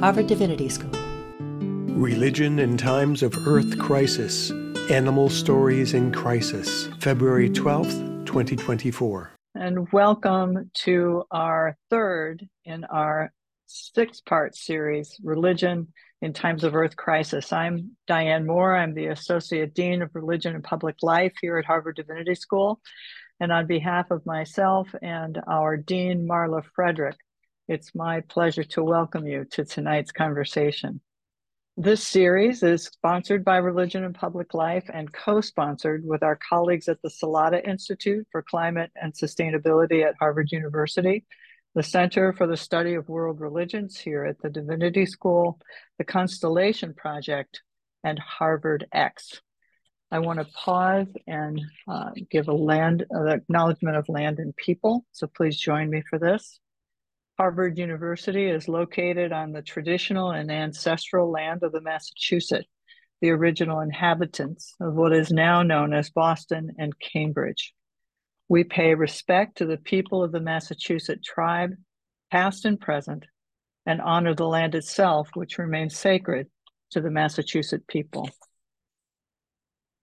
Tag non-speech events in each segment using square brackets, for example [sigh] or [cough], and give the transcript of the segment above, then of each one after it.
Harvard Divinity School. Religion in Times of Earth Crisis Animal Stories in Crisis, February 12th, 2024. And welcome to our third in our six part series, Religion in Times of Earth Crisis. I'm Diane Moore. I'm the Associate Dean of Religion and Public Life here at Harvard Divinity School. And on behalf of myself and our Dean, Marla Frederick, it's my pleasure to welcome you to tonight's conversation. This series is sponsored by Religion and Public Life and co sponsored with our colleagues at the Salata Institute for Climate and Sustainability at Harvard University, the Center for the Study of World Religions here at the Divinity School, the Constellation Project, and HarvardX. I want to pause and uh, give a land acknowledgement of land and people. So please join me for this. Harvard University is located on the traditional and ancestral land of the Massachusetts, the original inhabitants of what is now known as Boston and Cambridge. We pay respect to the people of the Massachusetts tribe, past and present, and honor the land itself, which remains sacred to the Massachusetts people.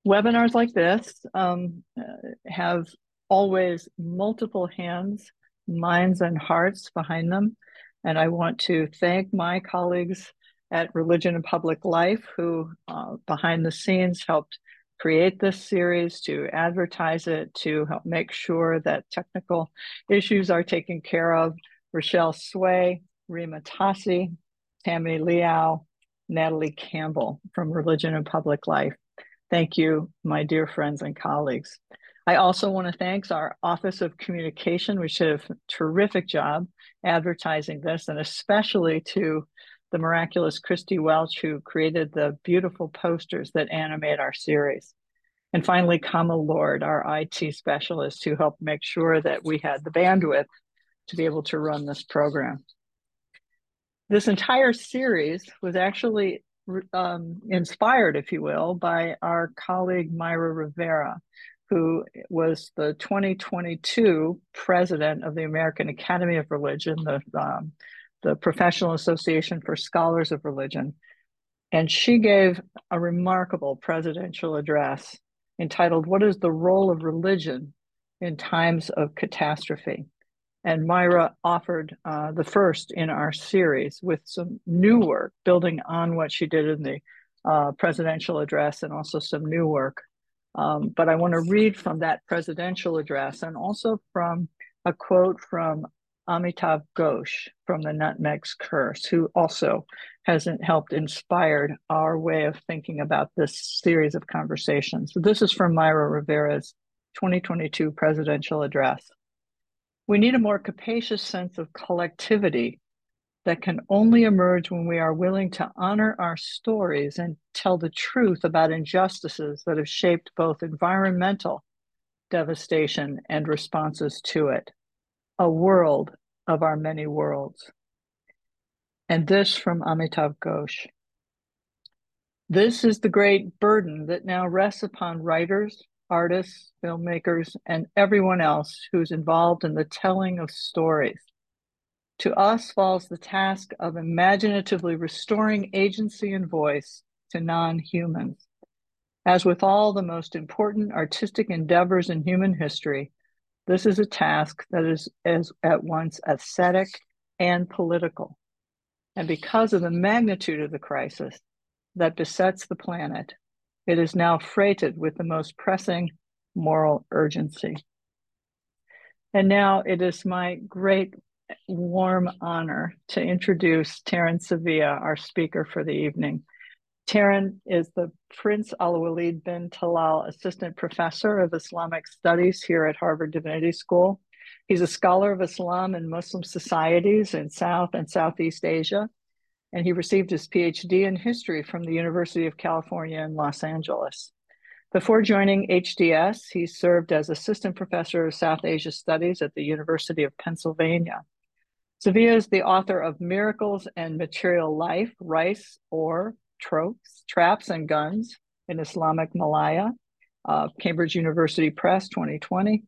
Webinars like this um, uh, have always multiple hands minds and hearts behind them. And I want to thank my colleagues at Religion and Public Life who, uh, behind the scenes, helped create this series, to advertise it, to help make sure that technical issues are taken care of. Rochelle Sway, Rima Tassi, Tammy Liao, Natalie Campbell from Religion and Public Life. Thank you, my dear friends and colleagues. I also want to thank our Office of Communication, which did a terrific job advertising this, and especially to the miraculous Christy Welch, who created the beautiful posters that animate our series. And finally, Kamal Lord, our IT specialist, who helped make sure that we had the bandwidth to be able to run this program. This entire series was actually um, inspired, if you will, by our colleague Mayra Rivera, who was the 2022 president of the American Academy of Religion, the, um, the Professional Association for Scholars of Religion. And she gave a remarkable presidential address entitled, What is the Role of Religion in Times of Catastrophe? And Mayra offered uh, the first in our series with some new work, building on what she did in the uh, presidential address and also some new work um, but I want to read from that presidential address and also from a quote from Amitav Ghosh from the Nutmeg's Curse, who also hasn't helped inspired our way of thinking about this series of conversations. So this is from Mayra Rivera's 2022 presidential address. We need a more capacious sense of collectivity that can only emerge when we are willing to honor our stories and tell the truth about injustices that have shaped both environmental devastation and responses to it. A world of our many worlds. And this from Amitav Ghosh. This is the great burden that now rests upon writers, artists, filmmakers, and everyone else who's involved in the telling of stories to us falls the task of imaginatively restoring agency and voice to non humans. As with all the most important artistic endeavors in human history, this is a task that is as at once aesthetic and political. And because of the magnitude of the crisis that besets the planet, it is now freighted with the most pressing moral urgency. And now it is my great warm honor to introduce Teren Sevea, our speaker for the evening. Teren is the Prince Alwaleed bin Talal Assistant Professor of Islamic Studies here at Harvard Divinity School. He's a scholar of Islam and Muslim societies in South and Southeast Asia, and he received his PhD in history from the University of California in Los Angeles. Before joining HDS, he served as Assistant Professor of South Asia Studies at the University of Pennsylvania. Sevea is the author of Miracles and Material Life, Rice, Ore, Tropes, Traps, and Guns in Islamic Malaya, uh, Cambridge University Press 2020,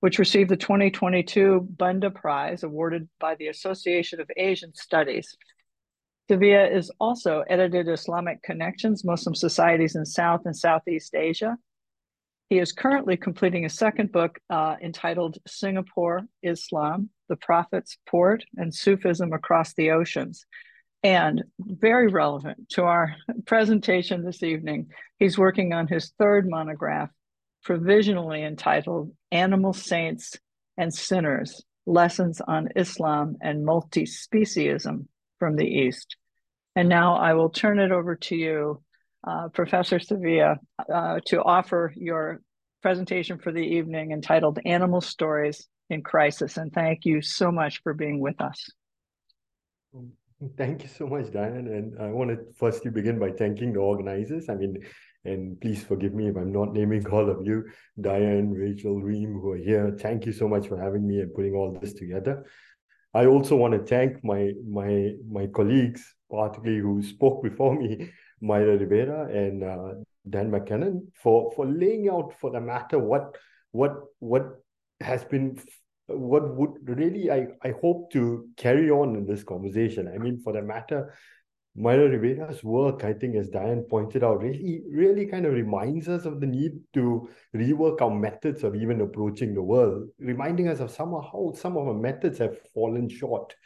which received the 2022 Benda Prize awarded by the Association of Asian Studies. Sevea is also edited Islamic Connections, Muslim Societies in South and Southeast Asia. He is currently completing a second book uh, entitled Singapore Islam, the Prophet's Port and Sufism Across the Oceans. And very relevant to our [laughs] presentation this evening, he's working on his third monograph, provisionally entitled Animal Saints and Sinners Lessons on Islam and Multi Speciesism from the East. And now I will turn it over to you, uh, Professor Sevea, uh, to offer your presentation for the evening entitled Animal Stories in Crisis. And thank you so much for being with us. Thank you so much, Diane. And I want to firstly begin by thanking the organizers. I mean, and please forgive me if I'm not naming all of you, Diane, Rachel, Reem, who are here. Thank you so much for having me and putting all this together. I also want to thank my my my colleagues, particularly who spoke before me, Mayra Rivera and uh, Dan McKanan, for for laying out for the matter what what what has been what would really I, I hope to carry on in this conversation. I mean, for the matter, Mayra Rivera's work, I think, as Diane pointed out, really, really kind of reminds us of the need to rework our methods of even approaching the world, reminding us of some how some of our methods have fallen short,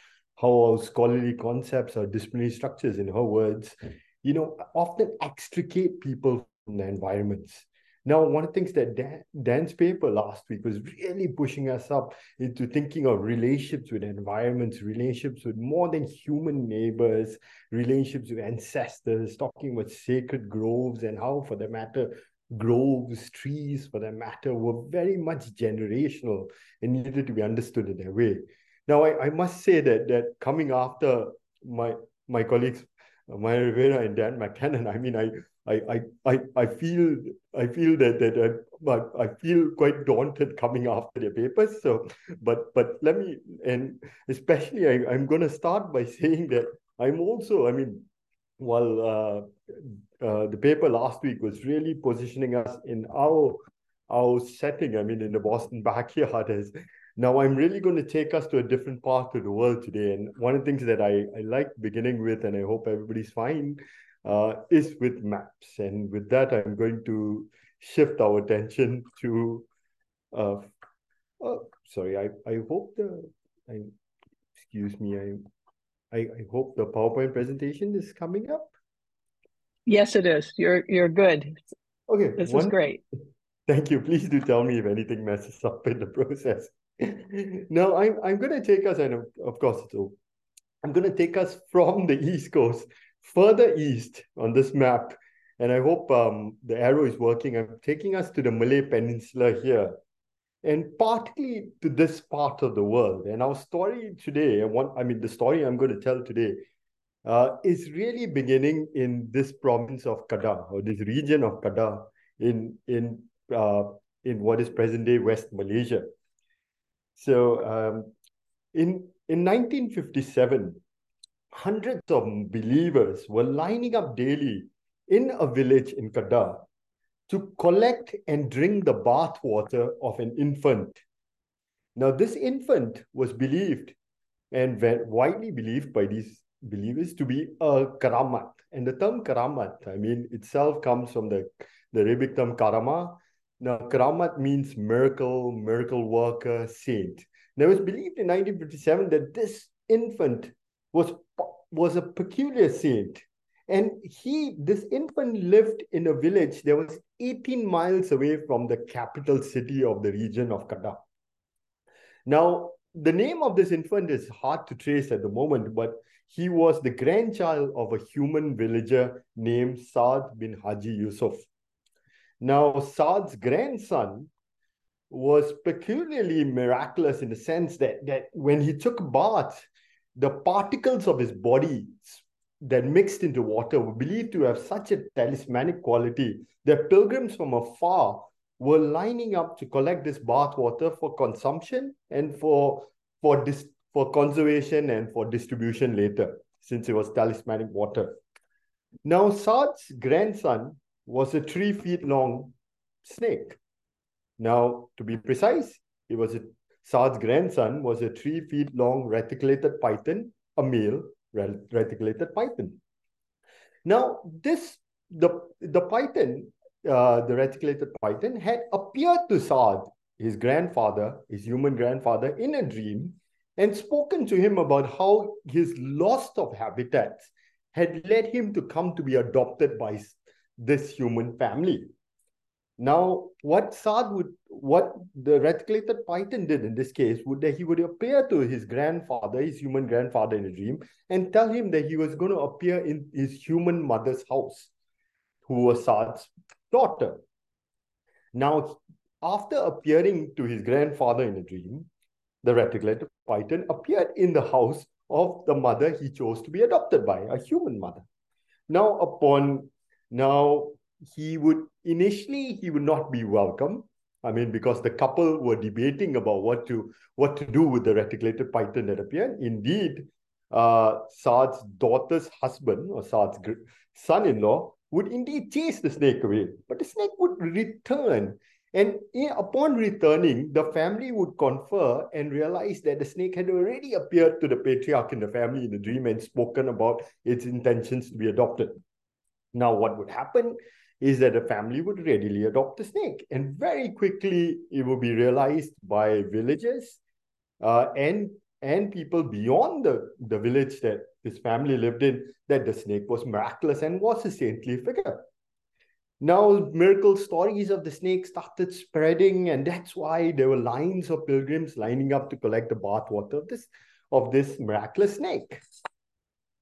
how our scholarly concepts or disciplinary structures, in her words, you know, often extricate people from the environments. Now, one of the things that Dan, Dan's paper last week was really pushing us up into thinking of relationships with environments, relationships with more than human neighbors, relationships with ancestors, talking about sacred groves and how, for that matter, groves, trees, for that matter, were very much generational and needed to be understood in that way. Now, I, I must say that that coming after my my colleagues, Rivera and Dan McKanan, [laughs] I mean, I I, I, I feel I feel that that I, I feel quite daunted coming after their papers. So, but but let me and especially I, I'm going to start by [laughs] saying that I'm also I mean, while uh, uh, the paper last week was really positioning us in our our setting. I mean, in the Boston backyard [laughs] as now I'm really going to take us to a different part of the world today. And one of the things that I, I like beginning with, and I hope everybody's fine, uh, is with maps. And with that, I'm going to shift our attention to, uh, oh, sorry, I, I hope the, I, excuse me, I, I, I hope the PowerPoint presentation is coming up. Yes, it is. You're, you're good. Okay. This one, is great. [laughs] Thank you. Please do tell me if anything messes up in the process. [laughs] now, I'm, I'm going to take us, and of course, so I'm going to take us from the East Coast further east on this map, and I hope um, the arrow is working, I'm taking us to the Malay Peninsula here, and partly to this part of the world. And our story today, one, I mean, the story I'm going to tell today, uh, is really beginning in this province of Kedah, or this region of Kedah, in in uh, in what is present-day West Malaysia. So, um, in in 1957, hundreds of believers were lining up daily in a village in Kedah to collect and drink the bath water of an infant. Now, this infant was believed and widely believed by these believers to be a karamat. And the term karamat, I mean, itself comes from the, the Arabic term karama. Now, karamat means miracle, miracle worker, saint. Now, it was believed in 1957 that this infant was was a peculiar saint and he this infant lived in a village that was 18 miles away from the capital city of the region of Kedah. Now, the name of this infant is hard to trace at the moment, but he was the grandchild of a human villager named Saad bin Haji Yusuf. Now, Saad's grandson was peculiarly miraculous in the sense that, that when he took bath, the particles of his body that mixed into water were believed to have such a talismanic quality that pilgrims from afar were lining up to collect this bath water for consumption and for for dis, for conservation and for distribution later, since it was talismanic water. Now, Saad's grandson was a three feet long snake. Now, to be precise, it was a Saad's grandson was a three feet long reticulated python, a male, reticulated python. Now, this the the python, uh, the reticulated python, had appeared to Saad, his grandfather, his human grandfather, in a dream, and spoken to him about how his loss of habitats had led him to come to be adopted by this human family. Now, what Saad would, what the reticulated python did in this case, would that he would appear to his grandfather, his human grandfather in a dream, and tell him that he was going to appear in his human mother's house, who was Saad's daughter. Now, after appearing to his grandfather in a dream, the reticulated python appeared in the house of the mother he chose to be adopted by, a human mother. Now, upon now he would initially he would not be welcome. I mean, because the couple were debating about what to what to do with the reticulated python that appeared. Indeed, uh, Saad's daughter's husband or Saad's son-in-law would indeed chase the snake away, but the snake would return. And upon returning, the family would confer and realize that the snake had already appeared to the patriarch in the family in the dream and spoken about its intentions to be adopted. Now, what would happen is that the family would readily adopt the snake. And very quickly, it would be realized by villagers uh, and, and people beyond the, the village that this family lived in that the snake was miraculous and was a saintly figure. Now, miracle stories of the snake started spreading, and that's why there were lines of pilgrims lining up to collect the bath water of this, of this miraculous snake.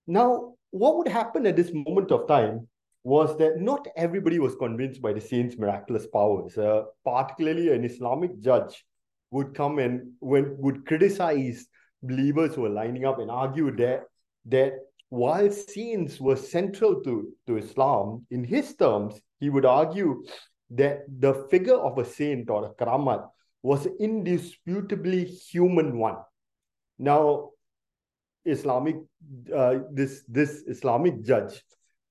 Now, what would happen at this moment of time was that not everybody was convinced by the saint's miraculous powers. Uh, particularly, an Islamic judge would come and when would criticize believers who were lining up and argue that that while saints were central to, to Islam, in his terms, he would argue that the figure of a saint or a karamat was indisputably human one. Now, Islamic, uh, this this Islamic judge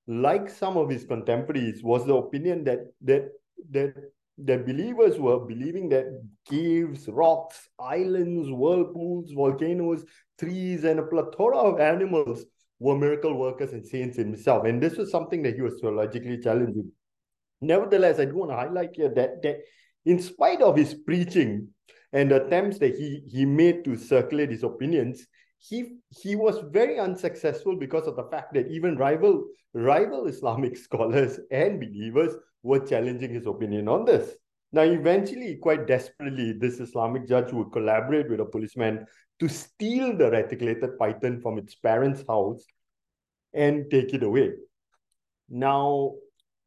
like some of his contemporaries, was the opinion that that that that believers were believing that caves, rocks, islands, whirlpools, volcanoes, trees, and a plethora of animals were miracle workers and saints in himself. And this was something that he was theologically challenging. Nevertheless, I do want to highlight here that, that in spite of his preaching and attempts that he, he made to circulate his opinions, he he was very unsuccessful because of the fact that even rival rival Islamic [laughs] scholars and believers were challenging his opinion on this. Now, eventually, quite desperately, this Islamic judge would collaborate with a policeman to steal the reticulated python from its parents' house and take it away. Now,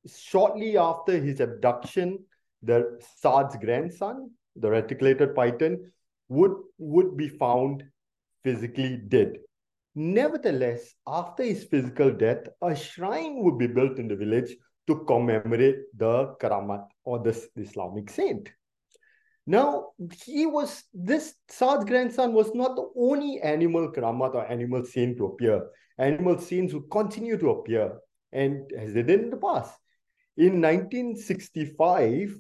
shortly after his abduction, the Saad's grandson, the reticulated python, would, would be found physically dead. Nevertheless, after his physical death, a shrine would be built in the village to commemorate the Karamat or the Islamic saint. Now, he was, this Saad's grandson was not the only animal Karamat or animal saint to appear. Animal saints would continue to appear, and as they did in the past. In 1965,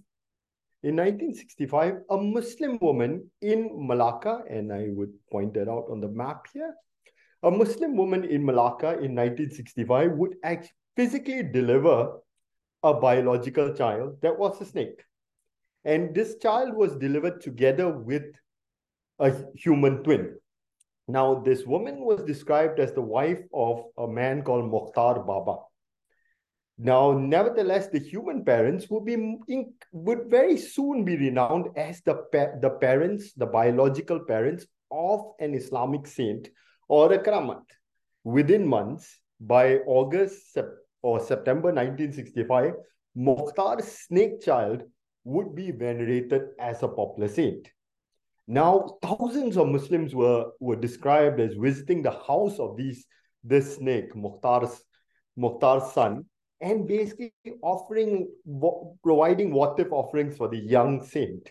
in 1965, a Muslim woman in Malacca, and I would point that out on the map here, a Muslim woman in Malacca in 1965 would actually physically deliver a biological child that was a snake. And this child was delivered together with a human twin. Now, this woman was described as the wife of a man called Mokhtar Baba. Now, nevertheless, the human parents would be in, would very soon be renowned as the the parents, the biological parents of an Islamic saint or a karamat. Within months, by August or September 1965, Mokhtar's snake child would be venerated as a popular saint. Now, thousands of Muslims were, were described as visiting the house of these this snake, Mokhtar's, Mokhtar's son, and basically offering, providing votive offerings for the young saint.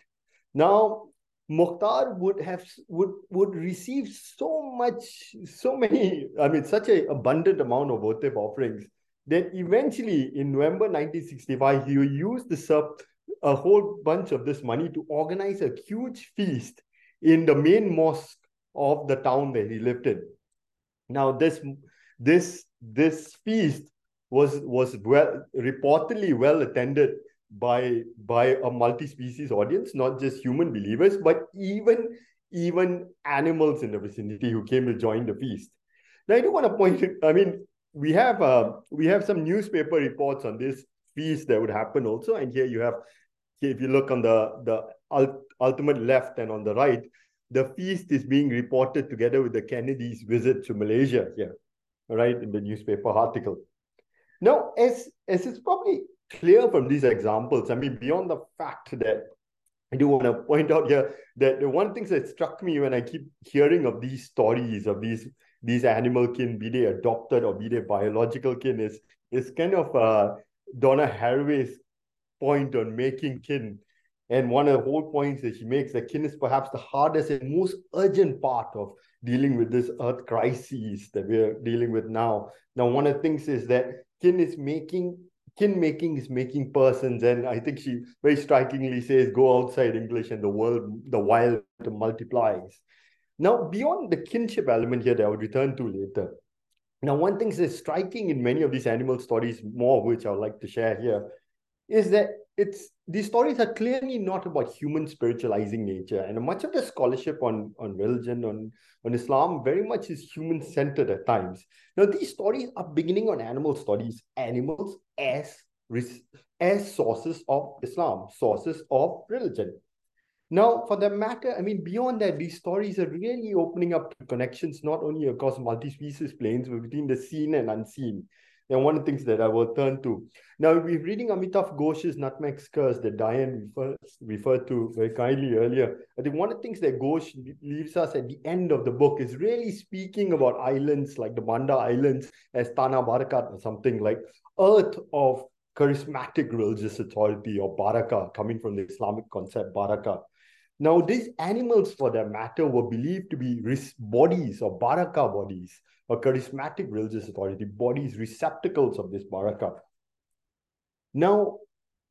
Now, Mokhtar would have would would receive so much, so many, I mean, such an abundant amount of votive offerings that eventually in November 1965, he used the a whole bunch of this money to organize a huge feast in the main mosque of the town that he lived in. Now, this this this feast was was well reportedly well attended by by a multi-species audience, not just human believers, but even even animals in the vicinity who came to join the feast. Now, I do want to point. I mean, we have uh, we have some newspaper reports on this feast that would happen also, and here you have, if you look on the the ultimate left and on the right, the feast is being reported together with the Kennedy's visit to Malaysia here, right in the newspaper article. Now, as as it's probably clear from these examples, I mean, beyond the fact that I do want to point out here that the one thing that struck me when I keep hearing of these stories of these these animal kin, be they adopted or be they biological kin, is is kind of uh, Donna Haraway's point on making kin. And one of the whole points that she makes that kin is perhaps the hardest and most urgent part of dealing with this earth crisis that we're dealing with now. Now, one of the things is that kin is making kin making is making persons. And i think she very strikingly says go outside english and the world the wild multiplies. Now beyond the kinship element here that i would return to later now one thing that's striking in many of these animal stories more of which i would like to share here is that it's these stories are clearly not about human spiritualizing nature. And much of the scholarship on on religion on on islam very much is human centered at times. Now these stories are beginning on animal studies animals as as sources of islam sources of religion. Now, for the matter, I mean, beyond that, these stories are really opening up connections not only across multi-species planes, but between the seen and unseen. And one of the things that I will turn to. Now, we're reading Amitav Ghosh's Nutmeg's Curse that Diane referred, referred to very kindly earlier. I think one of the things that Ghosh leaves us at the end of the book is really speaking about islands like the Banda Islands as Tanah Barakat or something like earth of charismatic religious authority or baraka coming from the Islamic concept baraka. Now, these animals, for that matter, were believed to be bodies or baraka bodies a charismatic religious authority, bodies, receptacles of this baraka. Now,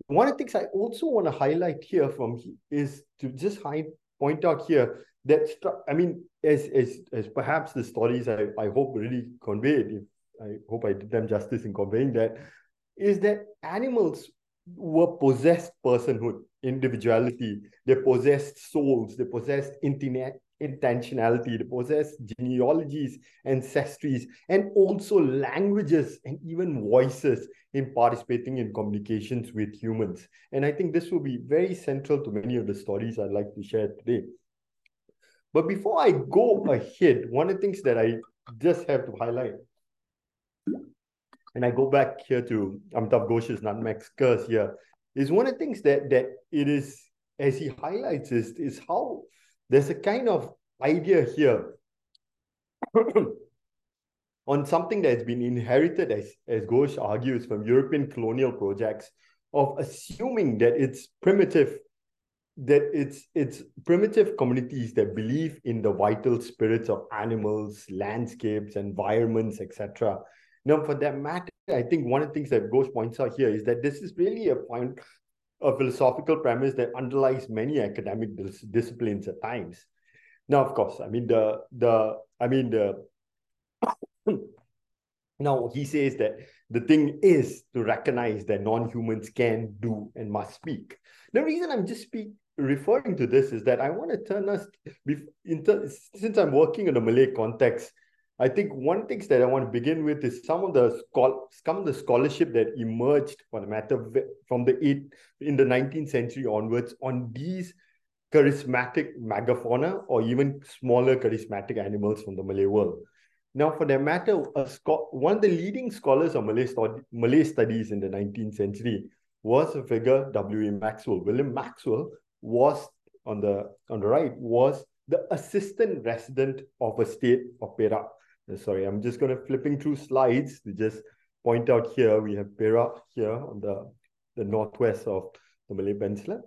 one of the things I also want to highlight here from is to just hide, point out here that I mean, as as as perhaps the stories I, I hope really conveyed, if I hope I did them justice in conveying that, is that animals were possessed personhood, individuality, they possessed souls, they possessed internet intentionality, they possess genealogies, ancestries, and also languages and even voices in participating in communications with humans. And I think this will be very central to many of the stories I'd like to share today. But before I go ahead, one of the things that I just have to highlight, and I go back here to Amitav Ghosh's Nutmeg's Curse here, is one of the things that that it is, as he highlights, is, is how there's a kind of idea here [clears throat] on something that's been inherited, as, as Ghosh argues, from European colonial projects of assuming that it's primitive, that it's it's primitive communities that believe in the vital spirits of animals, landscapes, environments, etc. Now, for that matter, I think one of the things that Ghosh points out here is that this is really a point a philosophical premise that underlies many academic dis disciplines at times. Now, of course, I mean the the I mean the [coughs] now he says that the thing is to recognize that non-humans can do and must speak. The reason I'm just speak referring to this is that I want to turn us since I'm working in a Malay context I think one things that I want to begin with is some of the some of the scholarship that emerged for the matter from the eight in the 19th century onwards on these charismatic megafauna or even smaller charismatic animals from the Malay world. Now, for that matter, a one of the leading scholars of Malay, Malay studies in the 19th century was a figure, W. A. Maxwell. William Maxwell was on the on the right was the assistant resident of a state of Perak sorry, I'm just going to flipping through slides to just point out here, we have Perak here on the, the northwest of the Malay Peninsula.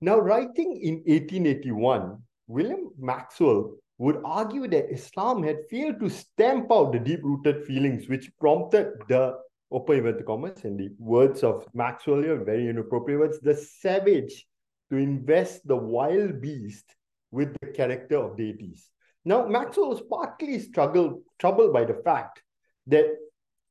Now, writing in 1881, William Maxwell would argue that Islam had failed to stamp out the deep-rooted feelings which prompted the open inverted commas in the words of Maxwell here, very inappropriate words, the savage to invest the wild beast with the character of deities. Now, Maxwell was partly struggled, troubled by the fact that,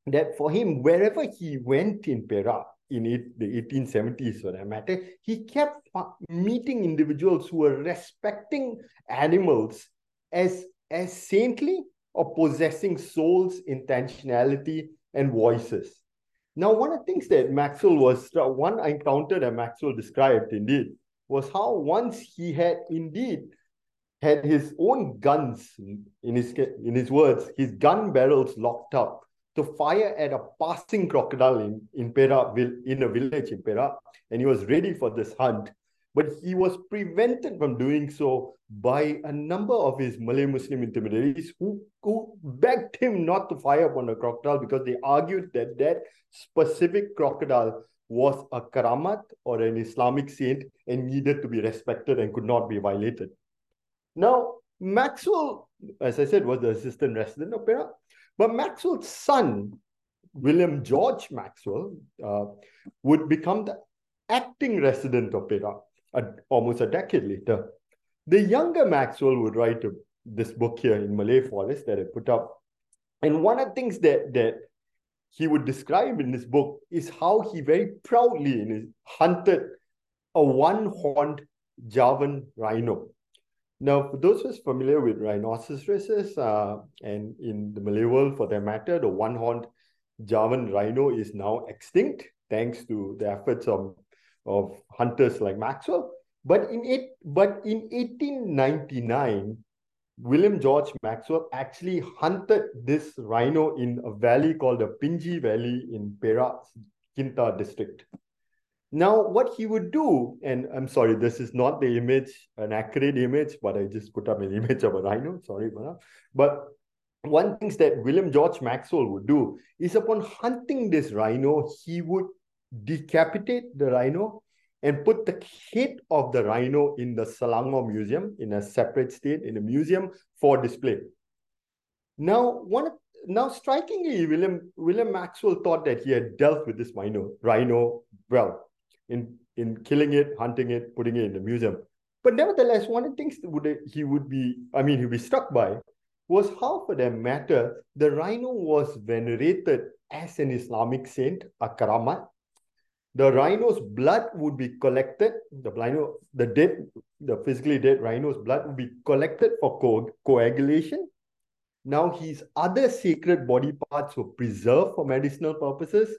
that for him, wherever he went in Perak, in it, the 1870s for that matter, he kept meeting individuals who were respecting animals as, as saintly or possessing souls, intentionality, and voices. Now, one of the things that Maxwell was, one encounter that Maxwell described indeed, was how once he had indeed had his own guns, in his, in his words, his gun barrels locked up to fire at a passing crocodile in, in Perak, in a village in Perak, and he was ready for this hunt. But he was prevented from doing so by a number of his Malay Muslim intermediaries who, who begged him not to fire upon the crocodile because they argued that that specific crocodile was a karamat or an Islamic saint and needed to be respected and could not be violated. Now, Maxwell, as I said, was the assistant resident of Perak, but Maxwell's son, William George Maxwell, uh, would become the acting resident of Perak almost a decade later. The younger Maxwell would write a, this book here in Malay Forest that I put up. And one of the things that, that he would describe in this book is how he very proudly his, hunted a one-horned Javan rhino. Now, for those who's familiar with rhinoceroses, uh, and in the Malay world for that matter, the one-horned Javan rhino is now extinct thanks to the efforts of of hunters like Maxwell. But in it, but in 1899, William George Maxwell actually hunted this rhino in a valley called the Pinji Valley in Perak's Kinta district. Now, what he would do, and I'm sorry, this is not the image, an accurate image, but I just put up an [laughs] image of a rhino. Sorry, but one thing that William George Maxwell would do is upon hunting this rhino, he would decapitate the rhino and put the head of the rhino in the Selangor Museum in a separate state in a museum for display. Now, one now strikingly, William William Maxwell thought that he had dealt with this rhino rhino well in in killing it, hunting it, putting it in the museum. But nevertheless, one of the things that would he would be, I mean, he'd be struck by was how, for that matter, the rhino was venerated as an Islamic saint, a karamat, the rhino's blood would be collected, the rhino, the dead, the physically dead rhino's blood would be collected for co coagulation. Now his other sacred body parts were preserved for medicinal purposes.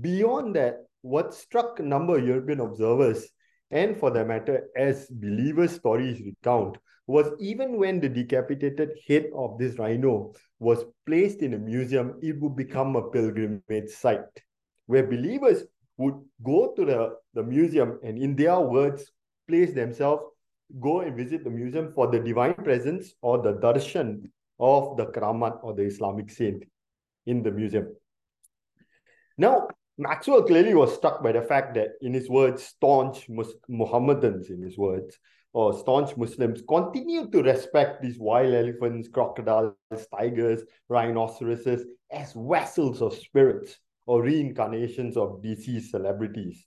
Beyond that, what struck a number of European observers, and for that matter, as believers' stories recount, was even when the decapitated head of this rhino was placed in a museum, it would become a pilgrimage site where believers would go to the, the museum and in their words place themselves go and visit the museum for the divine presence or the darshan of the karamat or the islamic saint in the museum. Now maxwell clearly was struck by the fact that in his words staunch Mus- muhammadans in his words or staunch muslims continue to respect these wild elephants crocodiles tigers rhinoceroses as vessels of spirits or reincarnations of deceased celebrities.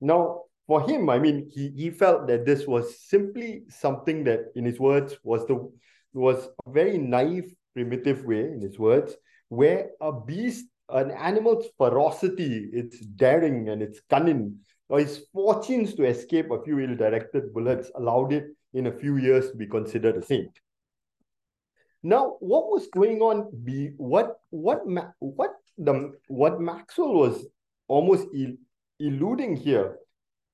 Now, for him, I mean, he, he felt that this was simply something that, in his words, was the was a very naive, primitive way, in his words, where a beast, an animal's ferocity, its daring and its cunning, or its fortunes to escape a few ill-directed bullets allowed it in a few years to be considered a saint. Now, what was going on? Be what what what the what Maxwell was almost el eluding here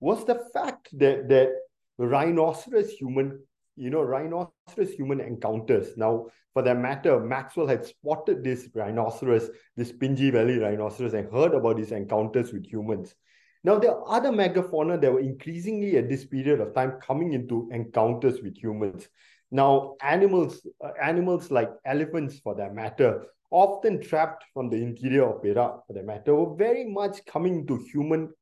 was the fact that that rhinoceros human, you know, rhinoceros human encounters. Now, for that matter, Maxwell had spotted this rhinoceros, this Pinji Valley rhinoceros, and heard about these encounters with humans. Now, there are other megafauna that were increasingly at this period of time coming into encounters with humans. Now, animals, uh, animals like elephants, for that matter, often trapped from the interior of Perak, for that matter, were very much coming to human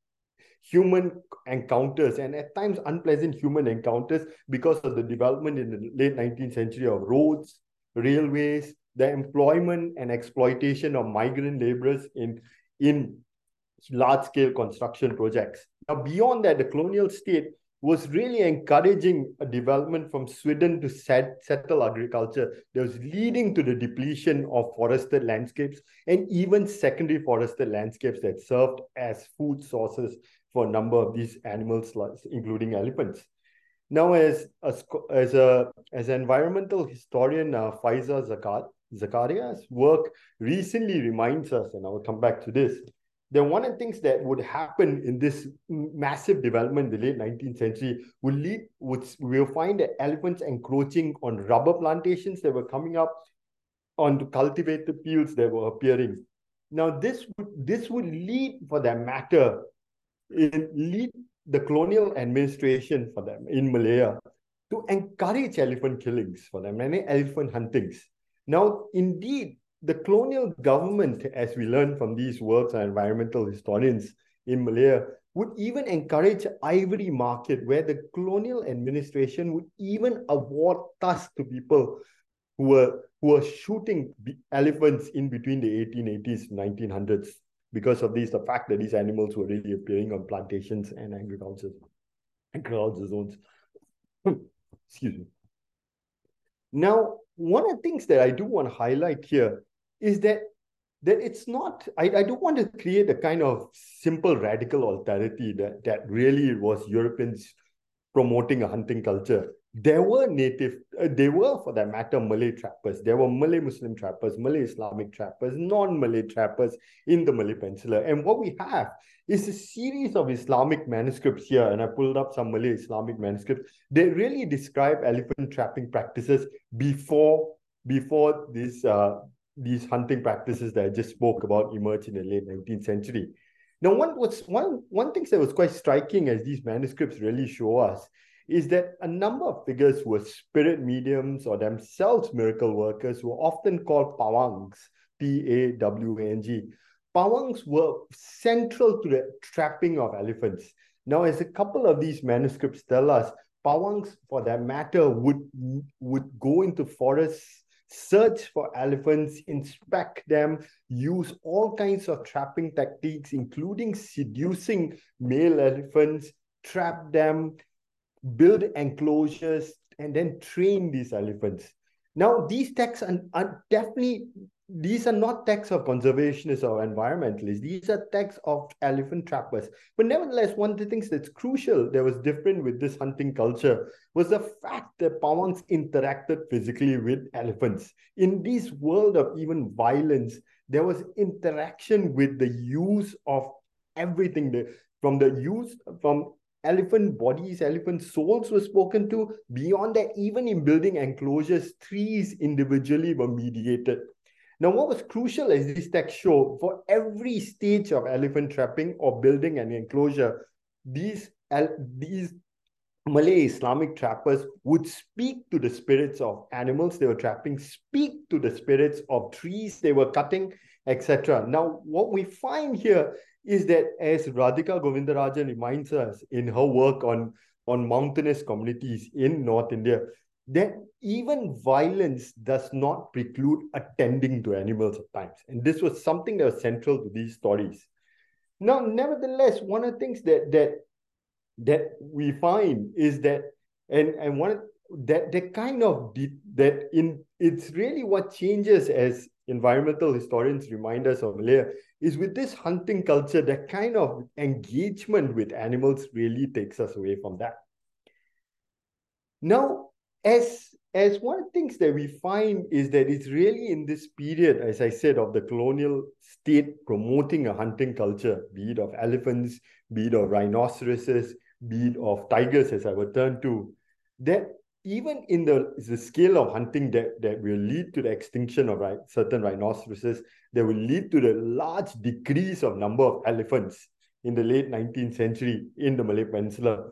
human encounters and at times unpleasant human encounters because of the development in the late 19th century of roads, railways, the employment and exploitation of migrant laborers in, in large-scale construction projects. Now, beyond that, the colonial state was really encouraging a development from swidden to set, settle agriculture that was leading to the depletion of forested landscapes and even secondary forested landscapes that served as food sources for a number of these animals, including elephants. Now, as a, as a as an environmental historian, uh, Faiza Zakat, Zakaria's work recently reminds us, and I will come back to this, then one of the things that would happen in this massive development in the late 19th century would lead would we'll find that elephants encroaching on rubber plantations that were coming up onto cultivated fields that were appearing now this would this would lead for that matter lead the colonial administration for them in malaya to encourage elephant killings for them and elephant huntings. Now indeed the colonial government, as we learn from these works and environmental historians in Malaya, would even encourage ivory market where the colonial administration would even award tusks to people who were who were shooting elephants in between the 1880s 1900s because of this the fact that these animals were really appearing on plantations and agriculture agriculture zones [laughs] excuse me now one of the things that i do want to highlight here is that that it's not I, I don't want to create a kind of simple radical alterity that that really was Europeans promoting a hunting culture. There were native, uh, they were for that matter Malay trappers. There were Malay Muslim trappers, Malay Islamic trappers, non-Malay trappers in the Malay Peninsula. And what we have is a series of Islamic manuscripts here, and I pulled up some Malay Islamic manuscripts. They really describe elephant trapping practices before before this uh, these hunting practices that I just spoke about emerged in the late 19th century. Now, one what's one one thing that was quite striking as these manuscripts really show us is that a number of figures who were spirit mediums or themselves miracle workers were often called pawangs, P-A-W-A-N-G. Pawangs were central to the trapping of elephants. Now, as a couple of these manuscripts tell us, pawangs, for that matter, would would go into forests search for elephants, inspect them, use all kinds of trapping techniques, including seducing male elephants, trap them, build enclosures, and then train these elephants. Now, these texts are, are definitely these are not texts of conservationists or environmentalists. These are texts of elephant trappers. But nevertheless, one of the things that's crucial that was different with this hunting culture was the fact that Pawangs interacted physically with elephants. In this world of even violence, there was interaction with the use of everything. From the use from elephant bodies, elephant souls were spoken to. Beyond that, even in building enclosures, trees individually were mediated. Now, what was crucial as this text showed, for every stage of elephant trapping or building an enclosure, these, these Malay Islamic trappers would speak to the spirits of animals they were trapping, speak to the spirits of trees they were cutting, etc. Now, what we find here is that as Radhika Govindarajan reminds us in her work on, on mountainous communities in North India, that even violence does not preclude attending to animals at times. And this was something that was central to these stories. Now, nevertheless, one of the things that that that we find is that, and and one that that kind of that in it's really what changes as environmental historians remind us of Malaya is with this hunting culture, that kind of engagement with animals really takes us away from that. Now, as as one of the things that we find is that it's really in this period, as I said, of the colonial state promoting a hunting culture, be it of elephants, be it of rhinoceroses, be it of tigers, as I would turn to, that even in the, the scale of hunting that, that will lead to the extinction of right, certain rhinoceroses, that will lead to the large decrease of number of elephants in the late 19th century in the Malay Peninsula.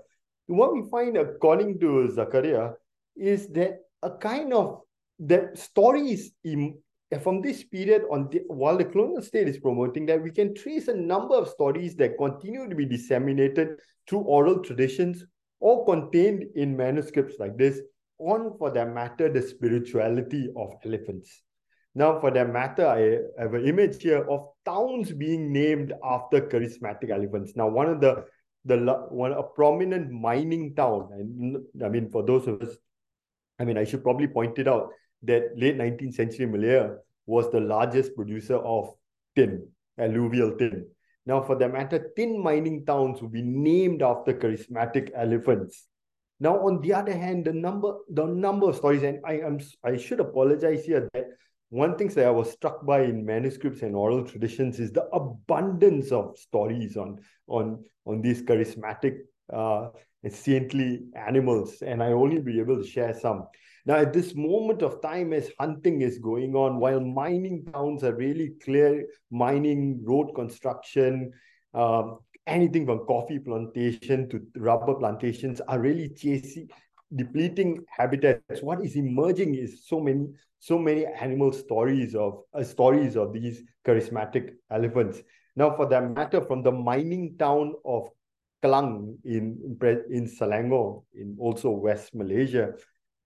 What we find, according to Zakaria, is that a kind of the stories in, from this period on the, while the colonial state is promoting that we can trace a number of stories that continue to be disseminated through oral traditions or contained in manuscripts like this on for that matter the spirituality of elephants now for that matter i have an image here of towns being named after charismatic elephants now one of the the one a prominent mining town. And I mean, for those of us, I mean, I should probably point it out that late 19th century Malaya was the largest producer of tin, alluvial tin. Now, for the matter, tin mining towns would be named after charismatic elephants. Now, on the other hand, the number the number of stories, and I am I should apologize here that one thing that I was struck by in manuscripts and oral traditions is the abundance of stories on on on these charismatic uh, saintly animals, and I only be able to share some. Now, at this moment of time, as hunting is going on, while mining towns are really clear, mining, road construction, um, anything from coffee plantation to rubber plantations are really chasing, depleting habitats. What is emerging is so many, so many animal stories of uh, stories of these charismatic elephants. Now, for that matter, from the mining town of Klang in in Selangor, in also West Malaysia,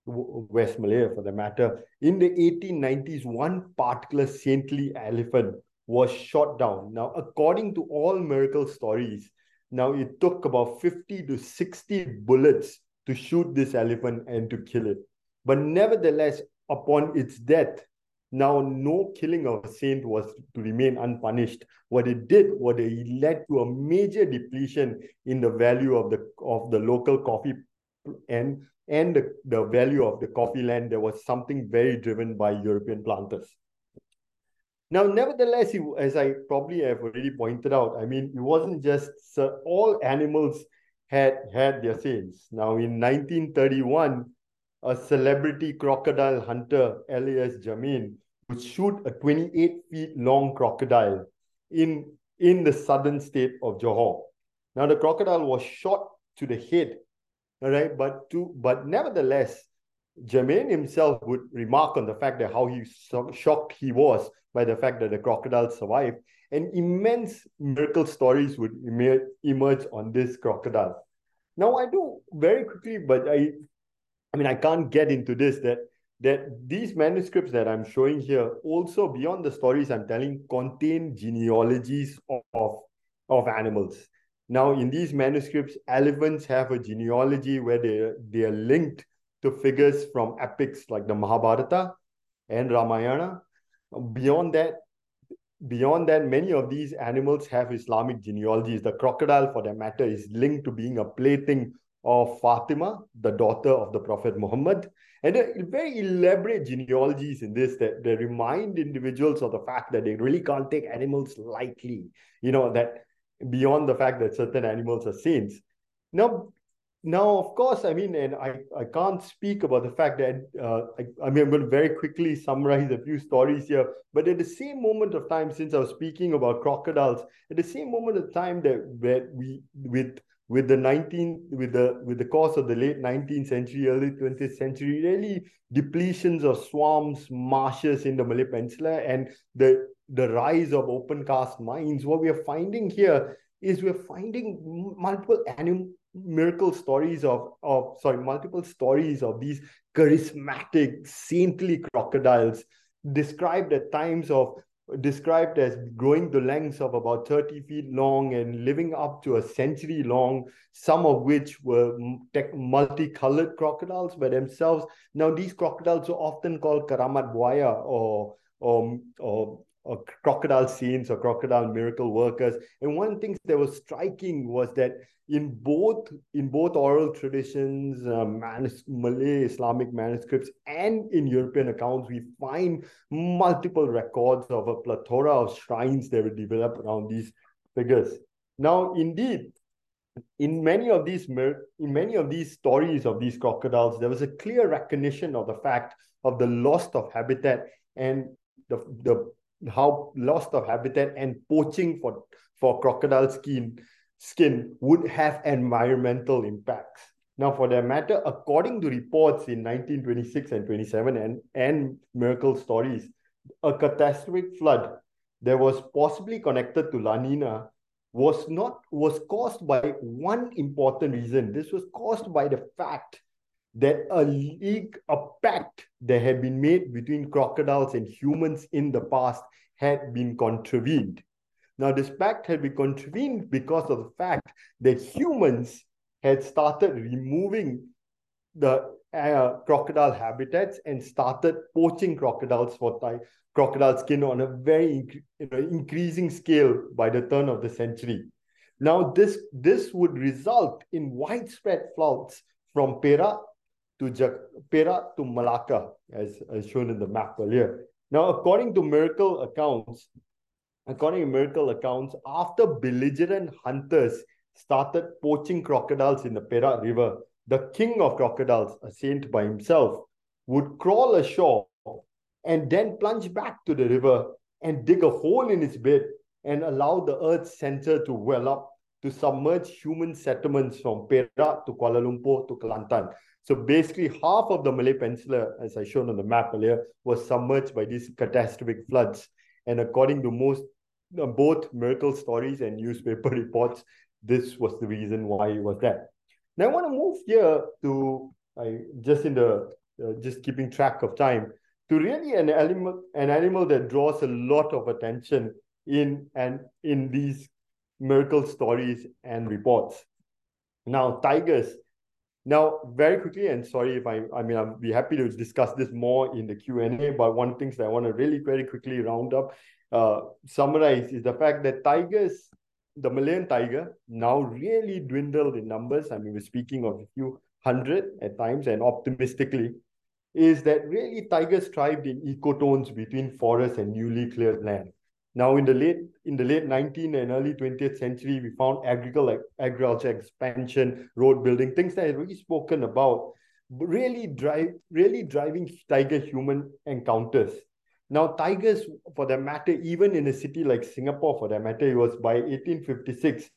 West Malaya for the matter. In the 1890s, one particular saintly elephant was shot down. Now, according to all miracle stories, now it took about 50 to 60 bullets to shoot this elephant and to kill it. But nevertheless, upon its death, now no killing of a saint was to remain unpunished. What it did, what it led to a major depletion in the value of the of the local coffee and and the, the value of the coffee land, there was something very driven by European planters. Now, nevertheless, as I probably have already pointed out, I mean, it wasn't just all animals had had their sins. Now, in 1931, a celebrity crocodile hunter, Elias Jamin, would shoot a 28 feet long crocodile in, in the southern state of Johor. Now, the crocodile was shot to the head all right, but to but nevertheless, Jermaine himself would remark on the fact that how he so shocked he was by the fact that the crocodile survived, and immense miracle stories would emerge on this crocodile. Now I do very quickly, but I, I mean I can't get into this that that these manuscripts that I'm showing here also beyond the stories I'm telling contain genealogies of, of, of animals. Now, in these manuscripts, elephants have a genealogy where they, they are linked to figures from epics like the Mahabharata and Ramayana. Beyond that, beyond that, many of these animals have Islamic genealogies. The crocodile, for that matter, is linked to being a plaything of Fatima, the daughter of the Prophet Muhammad. And there are very elaborate genealogies in this that, that remind individuals of the fact that they really can't take animals lightly. You know, that beyond the fact that certain animals are saints. Now, now, of course, I mean, and I, I can't speak about the fact that, uh, I, I mean, I'm going to very quickly summarize a few stories here. But at the same moment of time, since I was speaking about crocodiles, at the same moment of time that where we, with with the 19 with the with the course of the late 19th century early 20th century really depletions of swamps marshes in the malay peninsula and the the rise of open cast mines, what we are finding here is we're finding multiple animal miracle stories of, of sorry, multiple stories of these charismatic, saintly crocodiles described at times of described as growing the lengths of about 30 feet long and living up to a century long, some of which were multicolored crocodiles by themselves. Now, these crocodiles are often called karamat or, or, or or crocodile scenes or crocodile miracle workers. And one thing that was striking was that in both in both oral traditions, uh, manus- Malay Islamic manuscripts, and in European accounts, we find multiple records of a plethora of shrines that were developed around these figures. Now, indeed, in many of these in many of these stories of these crocodiles, there was a clear recognition of the fact of the loss of habitat and the, the how loss of habitat and poaching for, for crocodile skin, skin would have environmental impacts. Now, for that matter, according to reports in 1926 and 27 and, and miracle stories, a catastrophic flood that was possibly connected to La Nina was not was caused by one important reason. This was caused by the fact that a league, a pact that had been made between crocodiles and humans in the past had been contravened. Now, this pact had been contravened because of the fact that humans had started removing the uh, crocodile habitats and started poaching crocodiles for crocodile skin on a very you know, increasing scale by the turn of the century. Now, this, this would result in widespread floods from Perak to Perak to Malacca, as, as shown in the map earlier. Now, according to miracle accounts, according to miracle accounts, after belligerent hunters started poaching crocodiles in the Perak River, the king of crocodiles, a saint by himself, would crawl ashore and then plunge back to the river and dig a hole in its bed and allow the earth's center to well up to submerge human settlements from Perak to Kuala Lumpur to Kelantan. So basically, half of the Malay Peninsula, as I shown on the map earlier, was submerged by these catastrophic floods. And according to most, uh, both miracle stories and newspaper [laughs] reports, this was the reason why it was that. Now I want to move here to I just in the uh, just keeping track of time to really an animal an animal that draws a lot of attention in and in these miracle stories and reports. Now tigers. Now very quickly and sorry if I I mean I'll be happy to discuss this more in the Q and A. But one things that I want to really very quickly round up, uh, summarize is the fact that tigers the Malayan tiger now really dwindled in numbers. I mean, we're speaking of a few hundred at times, and optimistically, is that really tigers thrived in ecotones between forest and newly cleared land. Now, in the late in the late 19th and early 20th century, we found agriculture, agriculture expansion, road building, things that I've already spoken about, really drive really driving tiger human encounters. Now, tigers, for that matter, even in a city like Singapore, for that matter, it was by 1856,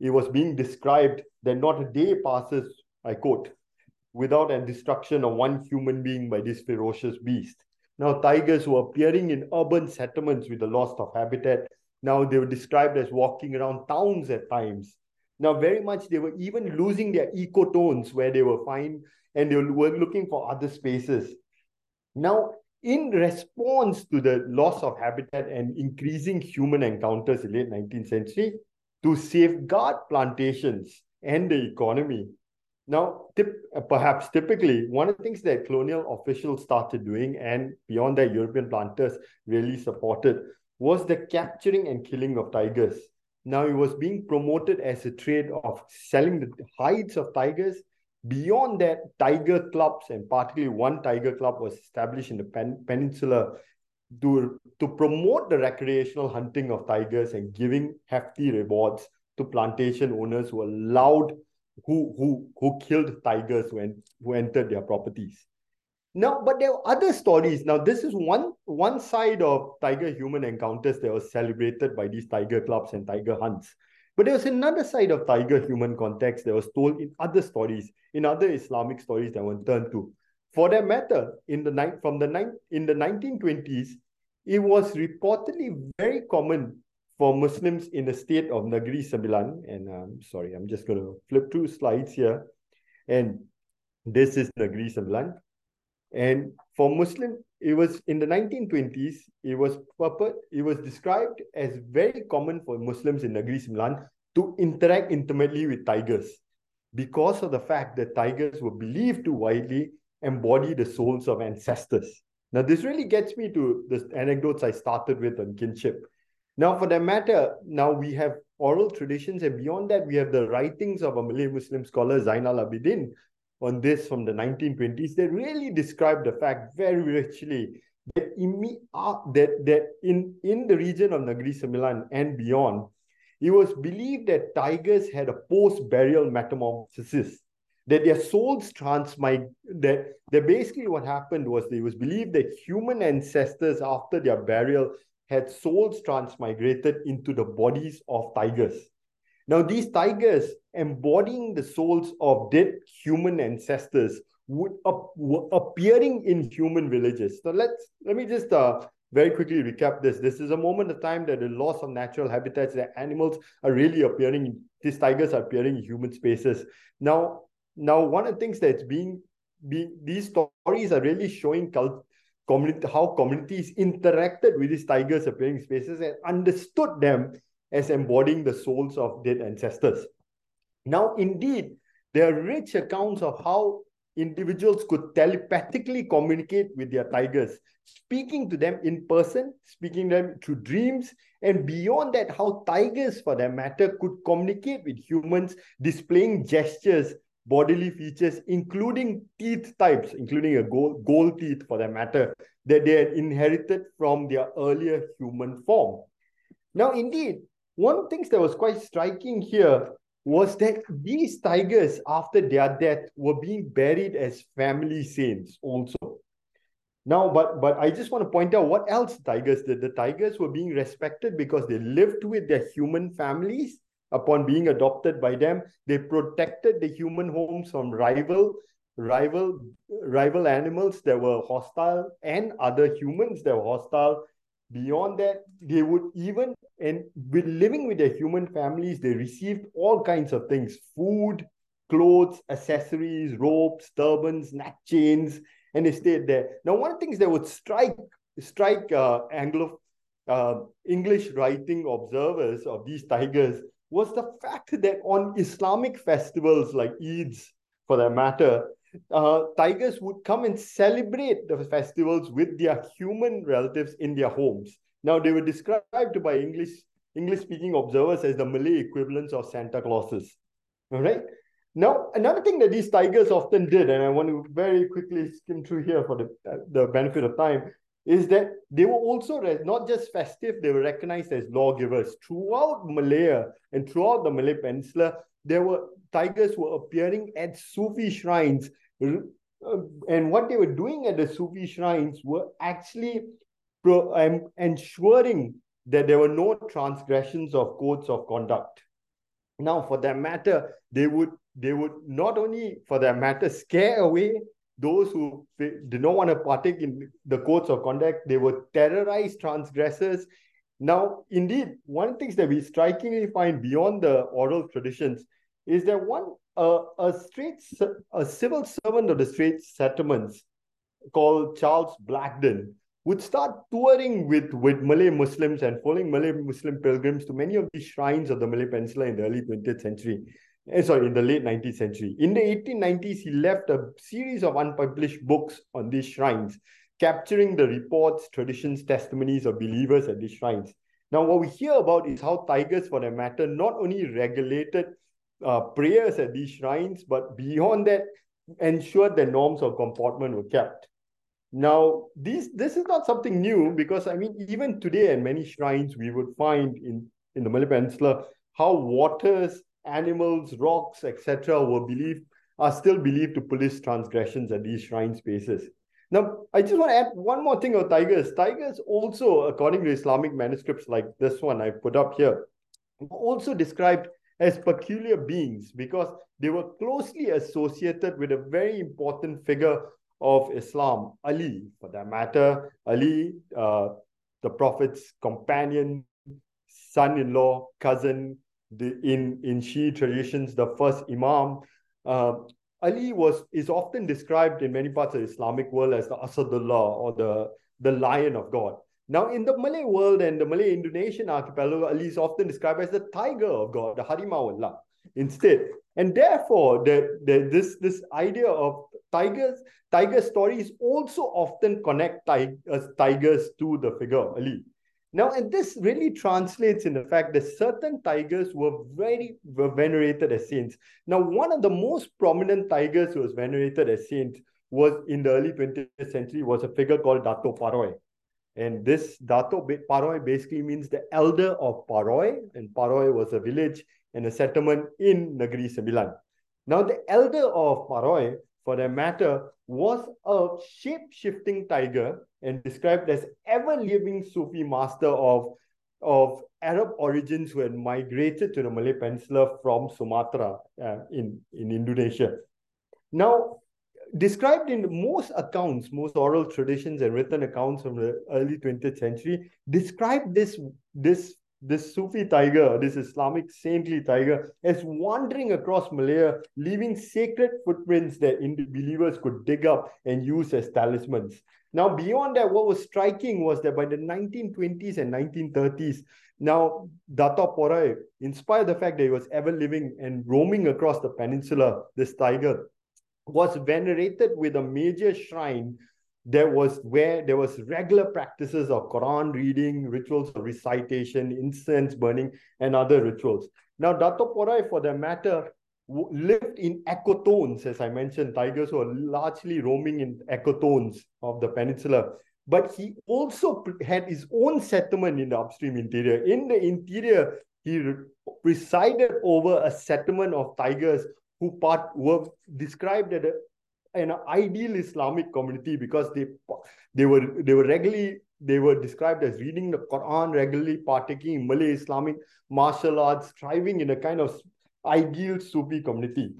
it was being described that not a day passes, I quote, without a destruction of one human being by this ferocious beast. Now, tigers were appearing in urban settlements with the loss of habitat. Now, they were described as walking around towns at times. Now, very much they were even losing their ecotones where they were fine and they were looking for other spaces. Now, in response to the loss of habitat and increasing human encounters in the late 19th century to safeguard plantations and the economy. Now, tip, uh, perhaps typically, one of the things that colonial officials started doing, and beyond that, European planters really supported, was the capturing and killing of tigers. Now, it was being promoted as a trade of selling the hides of tigers Beyond that, tiger clubs, and particularly one tiger club, was established in the pen peninsula to, to promote the recreational hunting of tigers and giving hefty rewards to plantation owners who allowed who who who killed tigers when who entered their properties. Now, but there are other stories. Now, this is one one side of tiger human encounters that was celebrated by these tiger clubs and tiger hunts. But there was another side of tiger human context that was told in other stories, in other Islamic stories that were turned to. For that matter, in the night from the ni- in the 1920s, it was reportedly very common for Muslims in the state of Negeri Sembilan. And I'm um, sorry, I'm just going to flip through slides here. And this is Negeri Sembilan. And for Muslim, it was in the 1920s, it was purport, it was described as very common for Muslims in Negeri Sembilan to interact intimately with tigers because of the fact that tigers were believed to widely embody the souls of ancestors. Now, this really gets me to the anecdotes I started with on kinship. Now, for that matter, now we have oral traditions, and beyond that, we have the writings of a Malay Muslim scholar, Zainal Abidin, on this from the 1920s that really describe the fact very richly that, uh, that, that in, in the region of Negeri Sembilan and beyond, it was believed that tigers had a post-burial metamorphosis, that their souls transmig that, that basically what happened was it was believed that human ancestors after their burial had souls transmigrated into the bodies of tigers. Now, these tigers embodying the souls of dead human ancestors would up, appearing in human villages. So let's let me just uh, very quickly recap this. This is a moment of time that the loss of natural habitats, the animals are really appearing. These tigers are appearing in human spaces. Now, now one of the things that's being, being these stories are really showing cult, community, how communities interacted with these tigers appearing spaces and understood them as embodying the souls of dead ancestors. Now, indeed, there are rich accounts of how individuals could telepathically communicate with their tigers, speaking to them in person, speaking to them through dreams, and beyond that, how tigers, for that matter, could communicate with humans, displaying gestures, bodily features, including teeth types, including a gold, gold teeth, for that matter, that they had inherited from their earlier human form. Now, indeed, one of the things that was quite striking here was that these tigers, after their death, were being buried as family saints also. Now, but but I just want to point out what else tigers did. The tigers were being respected because they lived with their human families upon being adopted by them. They protected the human homes from rival rival rival animals that were hostile and other humans that were hostile Beyond that, they would even, and with living with their human families, they received all kinds of things food, clothes, accessories, ropes, turbans, neck chains, and they stayed there. Now, one of the things that would strike strike uh, Anglo uh, English writing observers of these tigers was the fact that on Islamic festivals like Eids, for that matter, uh, tigers would come and celebrate the festivals with their human relatives in their homes. Now, they were described by English English speaking observers as the Malay equivalents of Santa Clauses. All right. Now, another thing that these tigers often did, and I want to very quickly skim through here for the, uh, the benefit of time, is that they were also not just festive, they were recognized as lawgivers. Throughout Malaya and throughout the Malay Peninsula, there were tigers were appearing at Sufi shrines uh, and what they were doing at the Sufi shrines were actually pro, um, ensuring that there were no transgressions of codes of conduct. Now, for that matter, they would they would not only for that matter scare away those who did not want to partake in the codes of conduct, they were terrorized transgressors. Now, indeed, one of the things that we strikingly find beyond the oral traditions is that one a, a Straits a civil servant of the Straits settlements called Charles Blagden would start touring with, with Malay Muslims and following Malay Muslim pilgrims to many of these shrines of the Malay Peninsula in the early 20th century. Eh, sorry, in the late 19th century. In the 1890s, he left a series of unpublished books on these shrines, capturing the reports, traditions, testimonies of believers at these shrines. Now, what we hear about is how tigers, for that matter, not only regulated uh, prayers at these shrines, but beyond that, ensured the norms of comportment were kept. Now, this this is not something new because I mean, even today at many shrines, we would find in, in the Malay Peninsula how waters, animals, rocks, etc., were believed are still believed to police transgressions at these shrine spaces. Now, I just want to add one more thing about tigers. Tigers also, according to Islamic manuscripts like this one I put up here, also described as peculiar beings because they were closely associated with a very important figure of Islam, Ali, for that matter. Ali, uh, the Prophet's companion, son in law, cousin, the, in, in Shi'i traditions, the first Imam. Uh, Ali was is often described in many parts of the Islamic world as the Asadullah or the, the lion of God. Now, in the Malay world and the Malay Indonesian archipelago, Ali is often described as the tiger of God, the Harimau Allah, instead. And therefore, the, the, this, this idea of tigers, tiger stories also often connect tig uh, tigers to the figure Ali. Now, and this really translates in the fact that certain tigers were very were venerated as saints. Now, one of the most prominent tigers who was venerated as saint was in the early 20th century was a figure called Dato Paroi. And this Dato Paroi basically means the elder of Paroi, and Paroi was a village and a settlement in Negeri Sembilan. Now, the elder of Paroi, for that matter, was a shape-shifting tiger and described as ever-living Sufi master of, of Arab origins who had migrated to the Malay Peninsula from Sumatra uh, in, in Indonesia. Now, described in most accounts, most oral traditions and written accounts from the early 20th century, describe this, this this Sufi tiger, this Islamic saintly tiger, is wandering across Malaya, leaving sacred footprints that believers could dig up and use as talismans. Now, beyond that, what was striking was that by the 1920s and 1930s, now Dato Paroi, in spite of the fact that he was ever living and roaming across the peninsula, this tiger was venerated with a major shrine there was where there was regular practices of Quran reading, rituals of recitation, incense burning, and other rituals. Now, Dato Paroi, for that matter, lived in ecotones, as I mentioned. Tigers were largely roaming in ecotones of the peninsula. But he also had his own settlement in the upstream interior. In the interior, he presided over a settlement of tigers who part were described as a an ideal Islamic community because they they were they were regularly they were described as reading the Quran regularly, partaking in Malay Islamic martial arts, thriving in a kind of ideal Sufi community.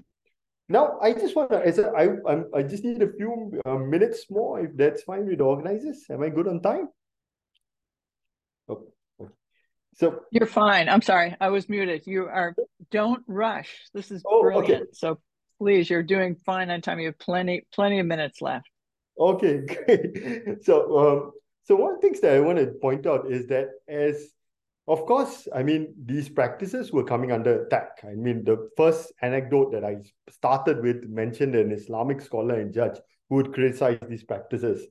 Now, I just want to, as a, I, I'm, I just need a few uh, minutes more, if that's fine with the organizers. Am I good on time? Okay. So you're fine. I'm sorry, I was muted. You are. Don't rush. This is oh, brilliant. Okay. So please, you're doing fine on time. You have plenty, plenty of minutes left. Okay, [laughs] great. So, um, so one of the things that I want to point out is that as, of course, I mean, these practices were coming under attack. I mean, the first anecdote that I started with mentioned an Islamic scholar and judge who would criticize these practices.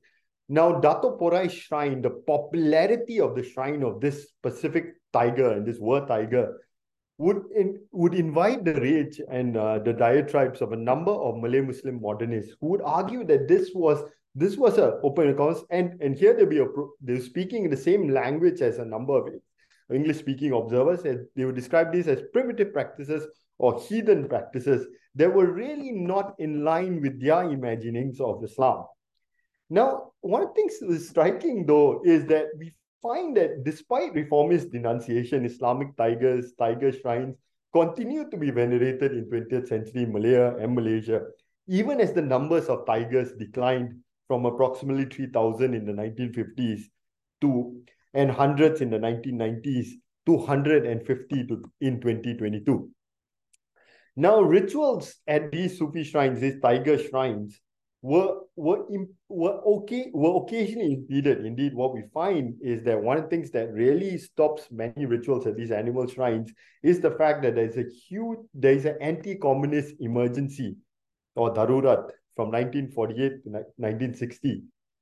Now, Dato Paroi shrine, the popularity of the shrine of this specific tiger and this word tiger would in, would invite the rage and uh, the diatribes of a number of Malay Muslim modernists who would argue that this was this was a open accounts and and here they be they're speaking in the same language as a number of English speaking observers and they would describe these as primitive practices or heathen practices that were really not in line with their imaginings of Islam. Now, one of the things that is striking though is that we find that despite reformist denunciation, Islamic tigers, tiger shrines continue to be venerated in 20th century Malaya and Malaysia, even as the numbers of tigers declined from approximately 3,000 in the 1950s to and hundreds in the 1990s to 150 to, in 2022. Now, rituals at these Sufi shrines, these tiger shrines, were were were okay were occasionally impeded. Indeed, what we find is that one of the things that really stops many rituals at these animal shrines is the fact that there's a huge there's an anti-communist emergency or darurat from 1948 to 1960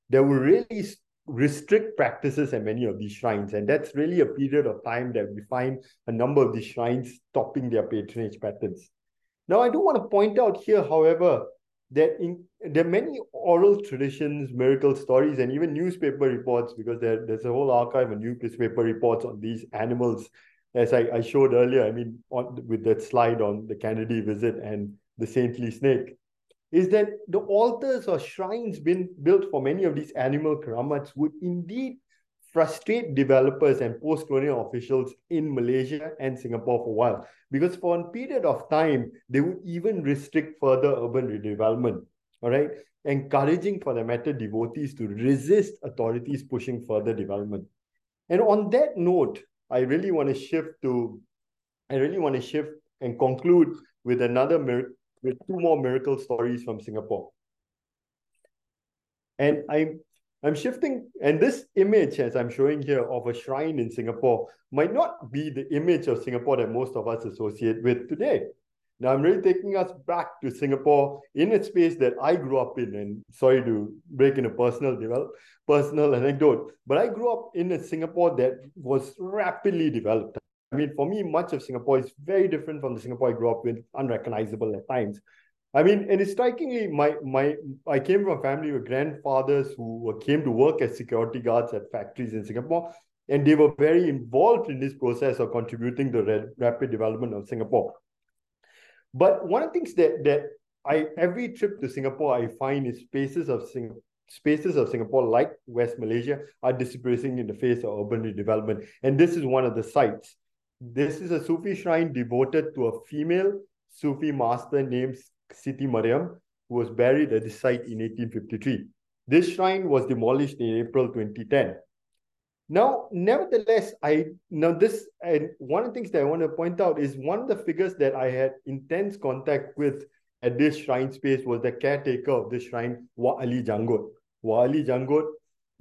that will really restrict practices at many of these shrines and that's really a period of time that we find a number of these shrines stopping their patronage patterns now i do want to point out here however that in there are many oral traditions, miracle stories, and even newspaper reports because there, there's a whole archive of newspaper reports on these animals. As I, I showed earlier, I mean, on, with that slide on the Kennedy visit and the saintly snake, is that the altars or shrines been built for many of these animal karamats would indeed frustrate developers and post-colonial officials in Malaysia and Singapore for a while. Because for a period of time, they would even restrict further urban redevelopment, all right? Encouraging for the matter devotees to resist authorities pushing further development. And on that note, I really want to shift to, I really want to shift and conclude with another, with two more miracle stories from Singapore. And I'm I'm shifting, and this image, as I'm showing here, of a shrine in Singapore might not be the image of Singapore that most of us associate with today. Now, I'm really taking us back to Singapore in a space that I grew up in. And sorry to break in a personal develop, personal anecdote, but I grew up in a Singapore that was rapidly developed. I mean, for me, much of Singapore is very different from the Singapore I grew up with, unrecognizable at times. I mean, and it's strikingly, my my I came from a family with grandfathers who came to work as security guards at factories in Singapore, and they were very involved in this process of contributing to the rapid development of Singapore. But one of the things that that I every trip to Singapore I find is spaces of Sing, spaces of Singapore like West Malaysia are disappearing in the face of urban redevelopment, and this is one of the sites. This is a Sufi shrine devoted to a female Sufi master named Siti Mariam, who was buried at the site in 1853. This shrine was demolished in April 2010. Now, nevertheless, I now this and one of the things that I want to point out is one of the figures that I had intense contact with at this shrine space was the caretaker of this shrine, Wa Ali Janggut. Wa Ali Janggut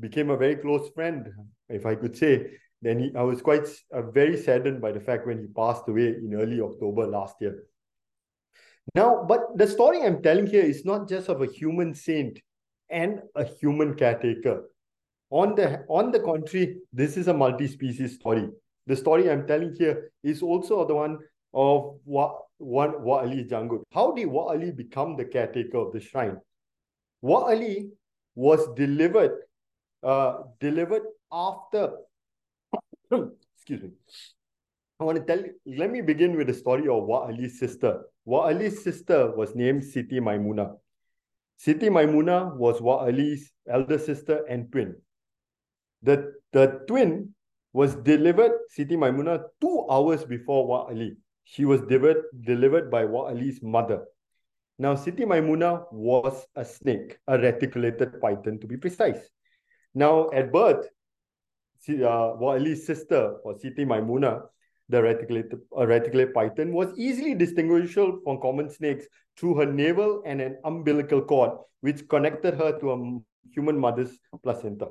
became a very close friend, if I could say. Then he, I was quite uh, very saddened by the fact when he passed away in early October last year. Now, but the story I'm telling here is not just of a human saint and a human caretaker. On the, on the contrary, this is a multi-species story. The story I'm telling here is also the one of Wa, one Wa Ali Janggut. How did Wa Ali become the caretaker of the shrine? Wa Ali was delivered, uh, delivered after, [coughs] excuse me. I want to tell you, let me begin with the story of Wa Ali's sister. Wa Ali's sister was named Siti Maimuna. Siti Maimuna was Wa Ali's elder sister and twin. The, the twin was delivered, Siti Maimuna, two hours before Wa Ali. She was delivered, delivered by Wa Ali's mother. Now, Siti Maimuna was a snake, a reticulated python to be precise. Now, at birth, uh, Wa Ali's sister, or Siti Maimuna, the reticulated, uh, reticulated python, was easily distinguishable from common snakes through her navel and an umbilical cord, which connected her to a human mother's placenta.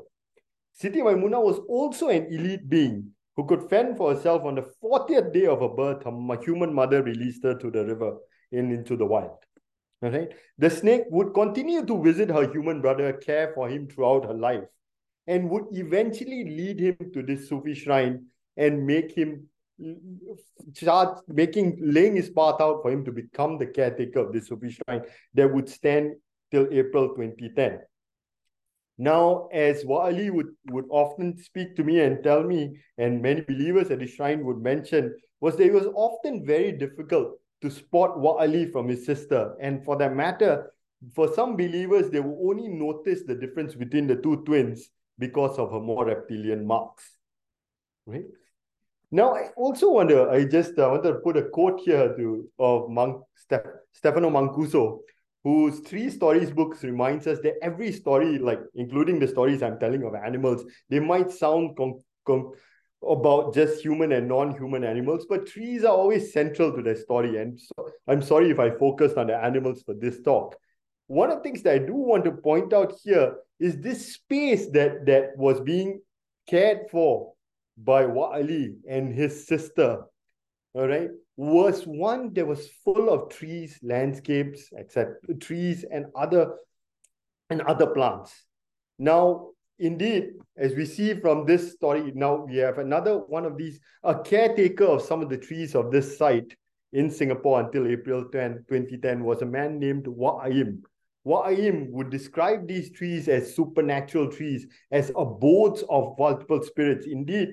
Siti Maimuna was also an elite being who could fend for herself on the 40th day of her birth. Her human mother released her to the river and into the wild. All right. The snake would continue to visit her human brother, care for him throughout her life, and would eventually lead him to this Sufi shrine and make him start making laying his path out for him to become the caretaker of this Sufi shrine that would stand till April 2010. Now, as Wa'ali would, would often speak to me and tell me, and many believers at the shrine would mention, was that it was often very difficult to spot Wa'ali from his sister. And for that matter, for some believers, they will only notice the difference between the two twins because of her more reptilian marks. Right? Now, I also wonder, I just uh, want to put a quote here to of Monk, Stefano Mancuso, whose three stories books reminds us that every story, like including the stories I'm telling of animals, they might sound about just human and non-human animals, but trees are always central to their story. And so I'm sorry if I focused on the animals for this talk. One of the things that I do want to point out here is this space that, that was being cared for by Wa'ali and his sister, all right, was one that was full of trees, landscapes, etc., trees and other and other plants. Now, indeed, as we see from this story, now we have another one of these, a caretaker of some of the trees of this site in Singapore until April 10, 2010 was a man named Wa'aim. Wa'aim would describe these trees as supernatural trees, as abodes of multiple spirits. Indeed,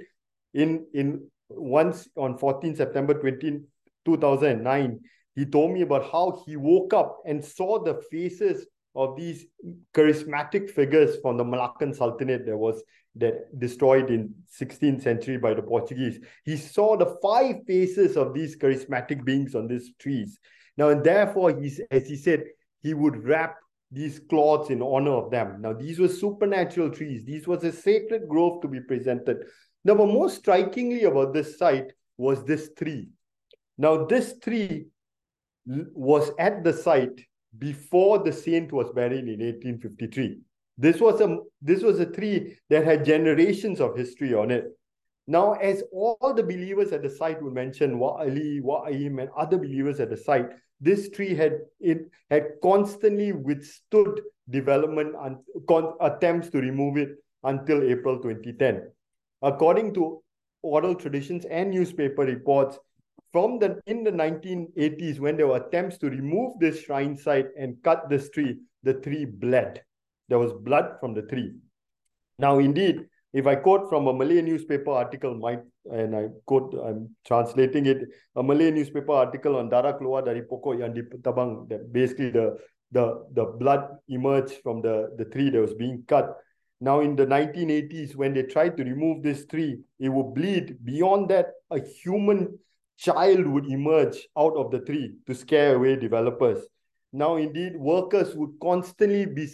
in, in once on 14 September 20, 2009, he told me about how he woke up and saw the faces of these charismatic figures from the Malaccan Sultanate that was that destroyed in 16th century by the Portuguese. He saw the five faces of these charismatic beings on these trees. Now, and therefore, he's, as he said, he would wrap these cloths in honor of them. Now, these were supernatural trees. These was a sacred grove to be presented. Now, but most strikingly about this site was this tree. Now, this tree was at the site before the saint was buried in 1853. This was a this was a tree that had generations of history on it. Now, as all the believers at the site would mention, Wa Ali, Wa'aim, and other believers at the site, this tree had it had constantly withstood development and attempts to remove it until April 2010. According to oral traditions and newspaper reports, from the in the 1980s when there were attempts to remove this shrine site and cut this tree the tree bled. There was blood from the tree. Now indeed if i quote from a malay newspaper article might and i quote i'm translating it a malay newspaper article on dara keluar dari pokok yang ditabang that basically the the the blood emerged from the the tree that was being cut now, in the 1980s, when they tried to remove this tree, it would bleed. Beyond that, a human child would emerge out of the tree to scare away developers. Now, indeed, workers would constantly be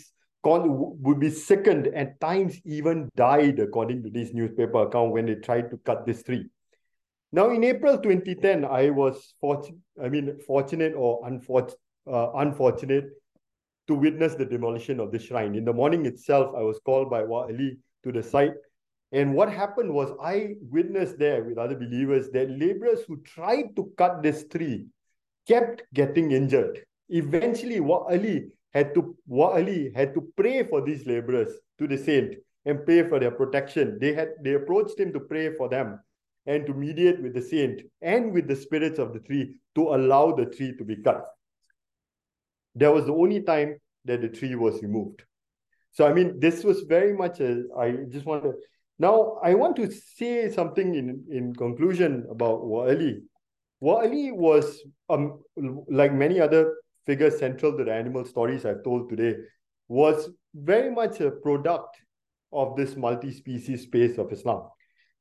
would be sickened and times even died, according to this newspaper account, when they tried to cut this tree. Now, in April 2010, I was fortunate, I mean, fortunate or unfortunate, uh, unfortunate to witness the demolition of the shrine. In the morning itself, I was called by Wa Ali to the site. And what happened was I witnessed there with other believers that laborers who tried to cut this tree kept getting injured. Eventually, Wa Ali had to Wa Ali had to pray for these laborers to the saint and pray for their protection. They had they approached him to pray for them and to mediate with the saint and with the spirits of the tree to allow the tree to be cut. That was the only time that the tree was removed. So, I mean, this was very much a, I just want to, now I want to say something in, in conclusion about Wa'ali. Wa'ali was, um, like many other figures central to the animal stories I've told today, was very much a product of this multi-species space of Islam.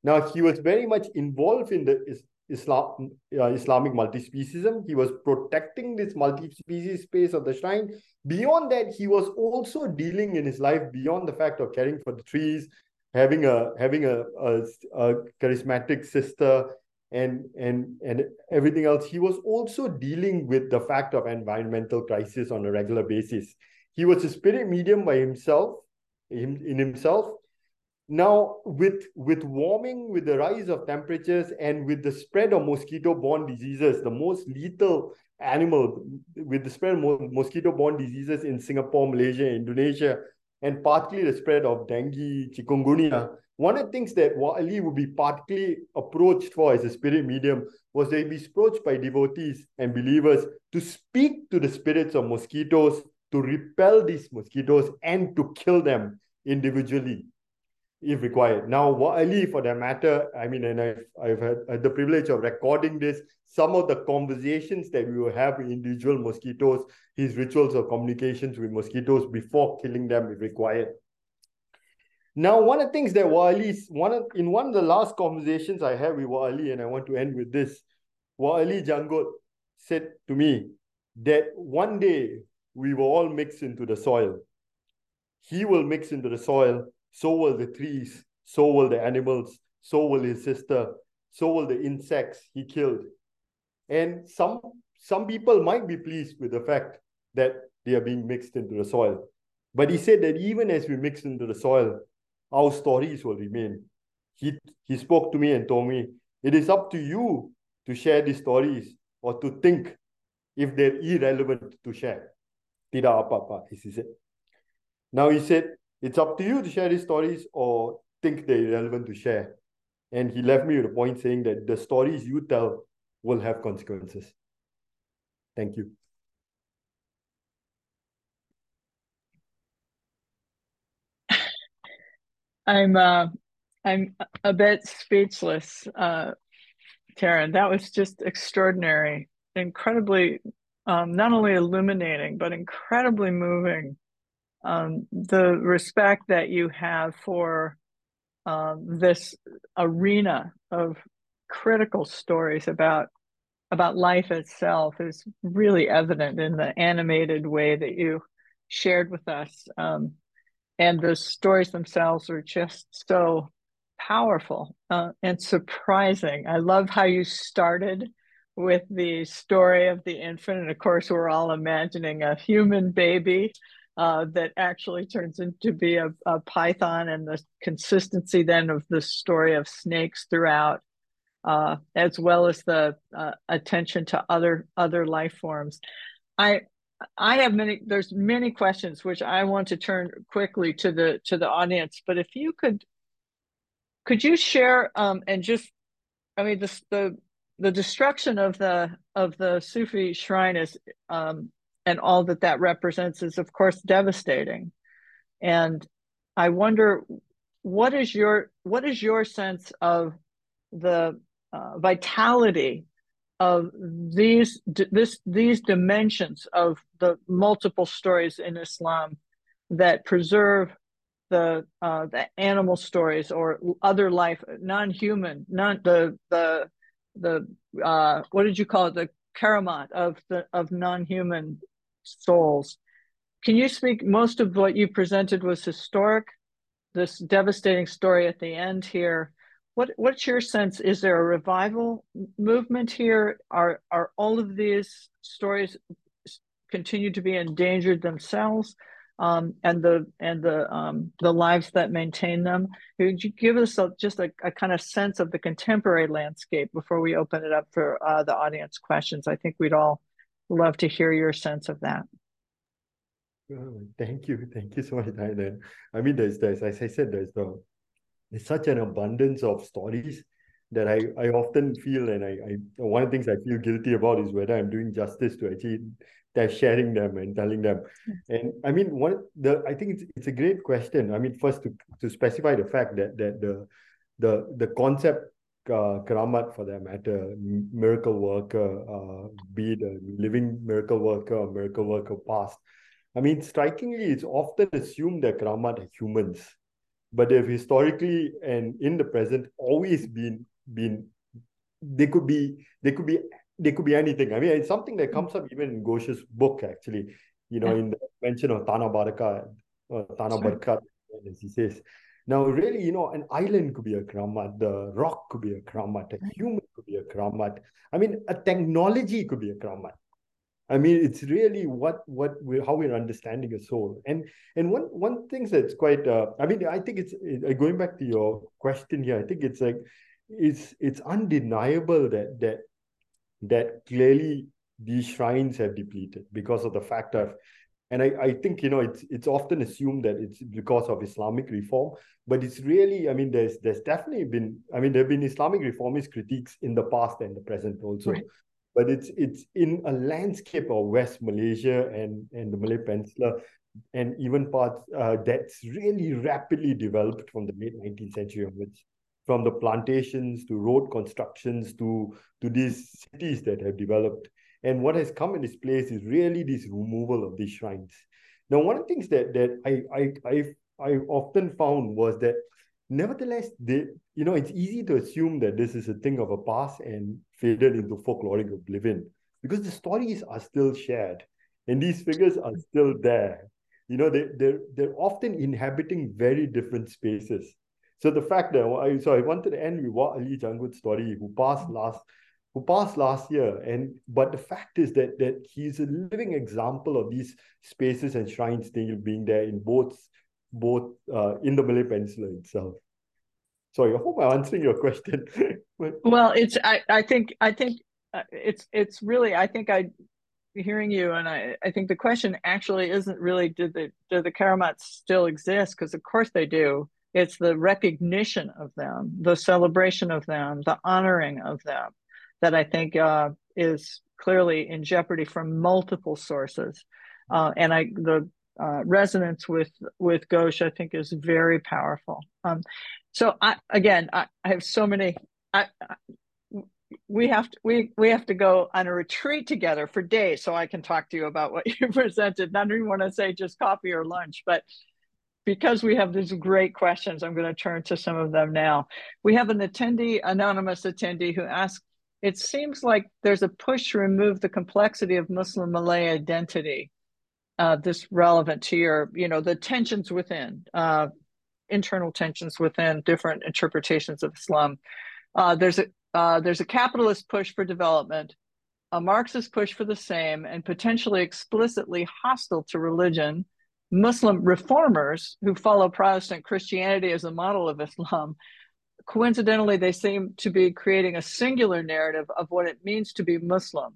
Now, he was very much involved in the Islam, uh, Islamic multi-speciesism. He was protecting this multi-species space of the shrine. Beyond that, he was also dealing in his life beyond the fact of caring for the trees, having a having a, a, a charismatic sister, and and and everything else. He was also dealing with the fact of environmental crisis on a regular basis. He was a spirit medium by himself, in, in himself, now, with, with warming, with the rise of temperatures, and with the spread of mosquito-borne diseases, the most lethal animal with the spread of mosquito-borne diseases in Singapore, Malaysia, Indonesia, and partly the spread of dengue, chikungunya, one of the things that Ali would be partly approached for as a spirit medium was that be approached by devotees and believers to speak to the spirits of mosquitoes, to repel these mosquitoes, and to kill them individually if required. Now, Ali, for that matter, I mean, and I've, I've had, the privilege of recording this, some of the conversations that we will have with individual mosquitoes, his rituals of communications with mosquitoes before killing them if required. Now, one of the things that Wa'ali, one of, in one of the last conversations I had with Wa'ali, and I want to end with this, Wa'ali Janggut said to me that one day we will all mix into the soil. He will mix into the soil so will the trees, so will the animals, so will his sister, so will the insects he killed. And some some people might be pleased with the fact that they are being mixed into the soil. But he said that even as we mix into the soil, our stories will remain. He, he spoke to me and told me, it is up to you to share these stories or to think if they're irrelevant to share. Tidak apa-apa, he said. Now he said, it's up to you to share these stories or think they're relevant to share. And he left me with a point saying that the stories you tell will have consequences. Thank you. [laughs] I'm uh, I'm a bit speechless, uh, Teren. That was just extraordinary, incredibly, um, not only illuminating but incredibly moving um, the respect that you have for um, this arena of critical stories about about life itself is really evident in the animated way that you shared with us um, and the stories themselves are just so powerful uh, and surprising. I love how you started with the story of the infant and of course we're all imagining a human baby uh, that actually turns into be a, a, python and the consistency then of the story of snakes throughout uh, as well as the uh, attention to other other life forms. I i have many there's many questions which i want to turn quickly to the to the audience but if you could could you share um, and just i mean the the the destruction of the of the sufi shrine is um, and all that that represents is of course devastating. And i wonder what is your what is your sense of the uh, vitality of these this these dimensions of the multiple stories in islam that preserve the uh, the animal stories or other life non-human not the the the uh, what did you call it? The karamat of the of non-human souls. can you speak? Most of what you presented was historic. This devastating story at the end here. What what's your sense? Is there a revival movement here? Are are all of these stories continue to be endangered themselves? um, and the and the um, the lives that maintain them. Could you give us a, just a, a, kind of sense of the contemporary landscape before we open it up for uh, the audience questions? I think we'd all love to hear your sense of that. Oh, thank you, thank you so much, Diane. I mean, there's there's as I said, there's the there's such an abundance of stories that I, I often feel and I, I one of the things I feel guilty about is whether I'm doing justice to actually they're sharing them and telling them. And I mean, one the I think it's it's a great question. I mean, first to to specify the fact that that the the the concept uh, karamat for that matter, miracle worker, uh, be it a living miracle worker or miracle worker past. I mean, strikingly, it's often assumed that karamat are humans, but they've historically and in the present always been been they could be they could be they could be anything. I mean, it's something that comes up even in Ghosh's book, actually. You know, yeah. in the mention of Tana Baraka, uh, Tana sure. Barkat, as he says. Now, really, you know, an island could be a karamat, the rock could be a karamat, a human could be a karamat. I mean, a technology could be a karamat. I mean, it's really what what we how we're understanding a soul. And and one one thing that's quite. Uh, I mean, I think it's it, going back to your question here. I think it's like it's it's undeniable that that that clearly these shrines have depleted because of the fact of and I, I think you know it's it's often assumed that it's because of Islamic reform, but it's really I mean there's there's definitely been I mean there have been Islamic reformist critiques in the past and the present also, right. but it's it's in a landscape of West Malaysia and and the Malay Peninsula and even parts uh, that's really rapidly developed from the late 19th century onwards from the plantations to road constructions to to these cities that have developed. And what has come in its place is really this removal of these shrines. Now, one of the things that that I I I I often found was that nevertheless, they you know it's easy to assume that this is a thing of a past and faded into folkloric oblivion because the stories are still shared and these figures are still there. You know, they they're they're often inhabiting very different spaces. So the fact that I so I wanted to end with what Ali Janggut's story, who passed last who passed last year. And but the fact is that that he's a living example of these spaces and shrines still being there in both both uh, in the Malay Peninsula itself. Sorry, I hope I'm answering your [laughs] question. well, it's I, I think I think uh, it's it's really I think I hearing you and I, I think the question actually isn't really did the do the karamats still exist because of course they do it's the recognition of them, the celebration of them, the honoring of them that I think uh, is clearly in jeopardy from multiple sources. Uh, and I the uh, resonance with with Ghosh I think is very powerful. Um, so I again I, I have so many. I, we have to we we have to go on a retreat together for days so I can talk to you about what [laughs] you presented. Not even want to say just coffee or lunch, but because we have these great questions, I'm going to turn to some of them now. We have an attendee, anonymous attendee, who asked, it seems like there's a push to remove the complexity of Muslim Malay identity. Uh, this relevant to your, you know, the tensions within, uh, internal tensions within different interpretations of Islam. Uh, there's a uh, there's a capitalist push for development, a Marxist push for the same, and potentially explicitly hostile to religion Muslim reformers who follow Protestant Christianity as a model of Islam, coincidentally, they seem to be creating a singular narrative of what it means to be Muslim,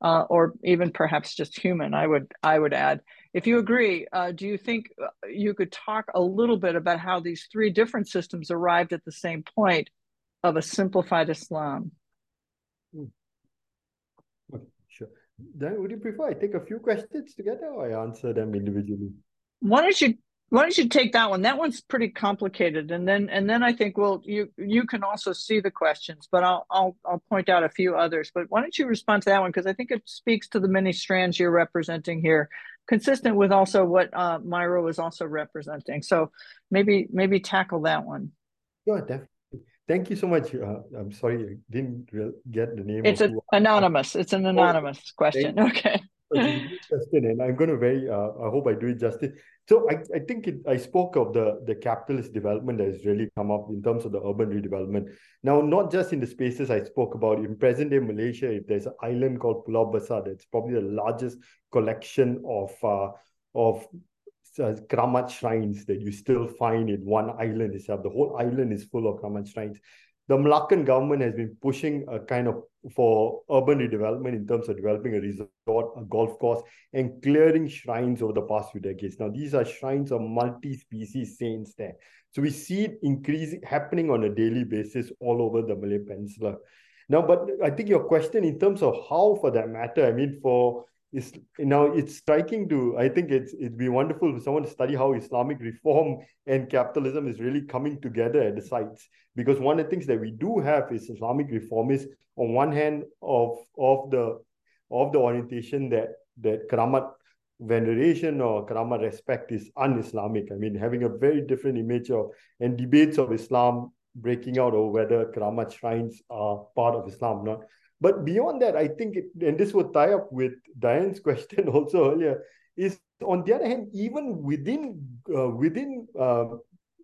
uh, or even perhaps just human. I would I would add. If you agree, uh, do you think uh, you could talk a little bit about how these three different systems arrived at the same point of a simplified Islam? Hmm. Sure. Then would you prefer I take a few questions together or I answer them individually? why don't you why don't you take that one? That one's pretty complicated. And then and then i think well you you can also see the questions but i'll i'll, I'll point out a few others. But why don't you respond to that one? Because i think it speaks to the many strands you're representing here consistent with also what uh, Mayra was also representing. So maybe maybe tackle that one. Yeah definitely. Thank you so much. Uh, i'm sorry i didn't get the name it's anonymous. It's an anonymous oh, question [laughs] okay question, [laughs] and I'm going to very. Uh, I hope I do it justice. So I, I think it, I spoke of the the capitalist development that has really come up in terms of the urban redevelopment. Now, not just in the spaces I spoke about in present day Malaysia, if there's an island called Pulau Besar, that's probably the largest collection of uh, of uh, Keramat shrines that you still find in one island itself. The whole island is full of Kramat shrines the Malaccan government has been pushing a kind of for urban redevelopment in terms of developing a resort, a golf course, and clearing shrines over the past few decades. Now, these are shrines of multi-species saints there. So we see it increasing happening on a daily basis all over the Malay Peninsula. Now, but I think your question in terms of how, for that matter, I mean, for is now it's striking to i think it's it'd be wonderful for someone to study how islamic reform and capitalism is really coming together at the sites. Because one of the things that we do have is islamic reformists on one hand of of the of the orientation that that keramat veneration or keramat respect is un-islamic. I mean having a very different image of and debates of islam breaking out over whether keramat shrines are part of islam or not but beyond that, I think, it, and this would tie up with Diane's [laughs] question also earlier, is on the other hand, even within uh, within uh,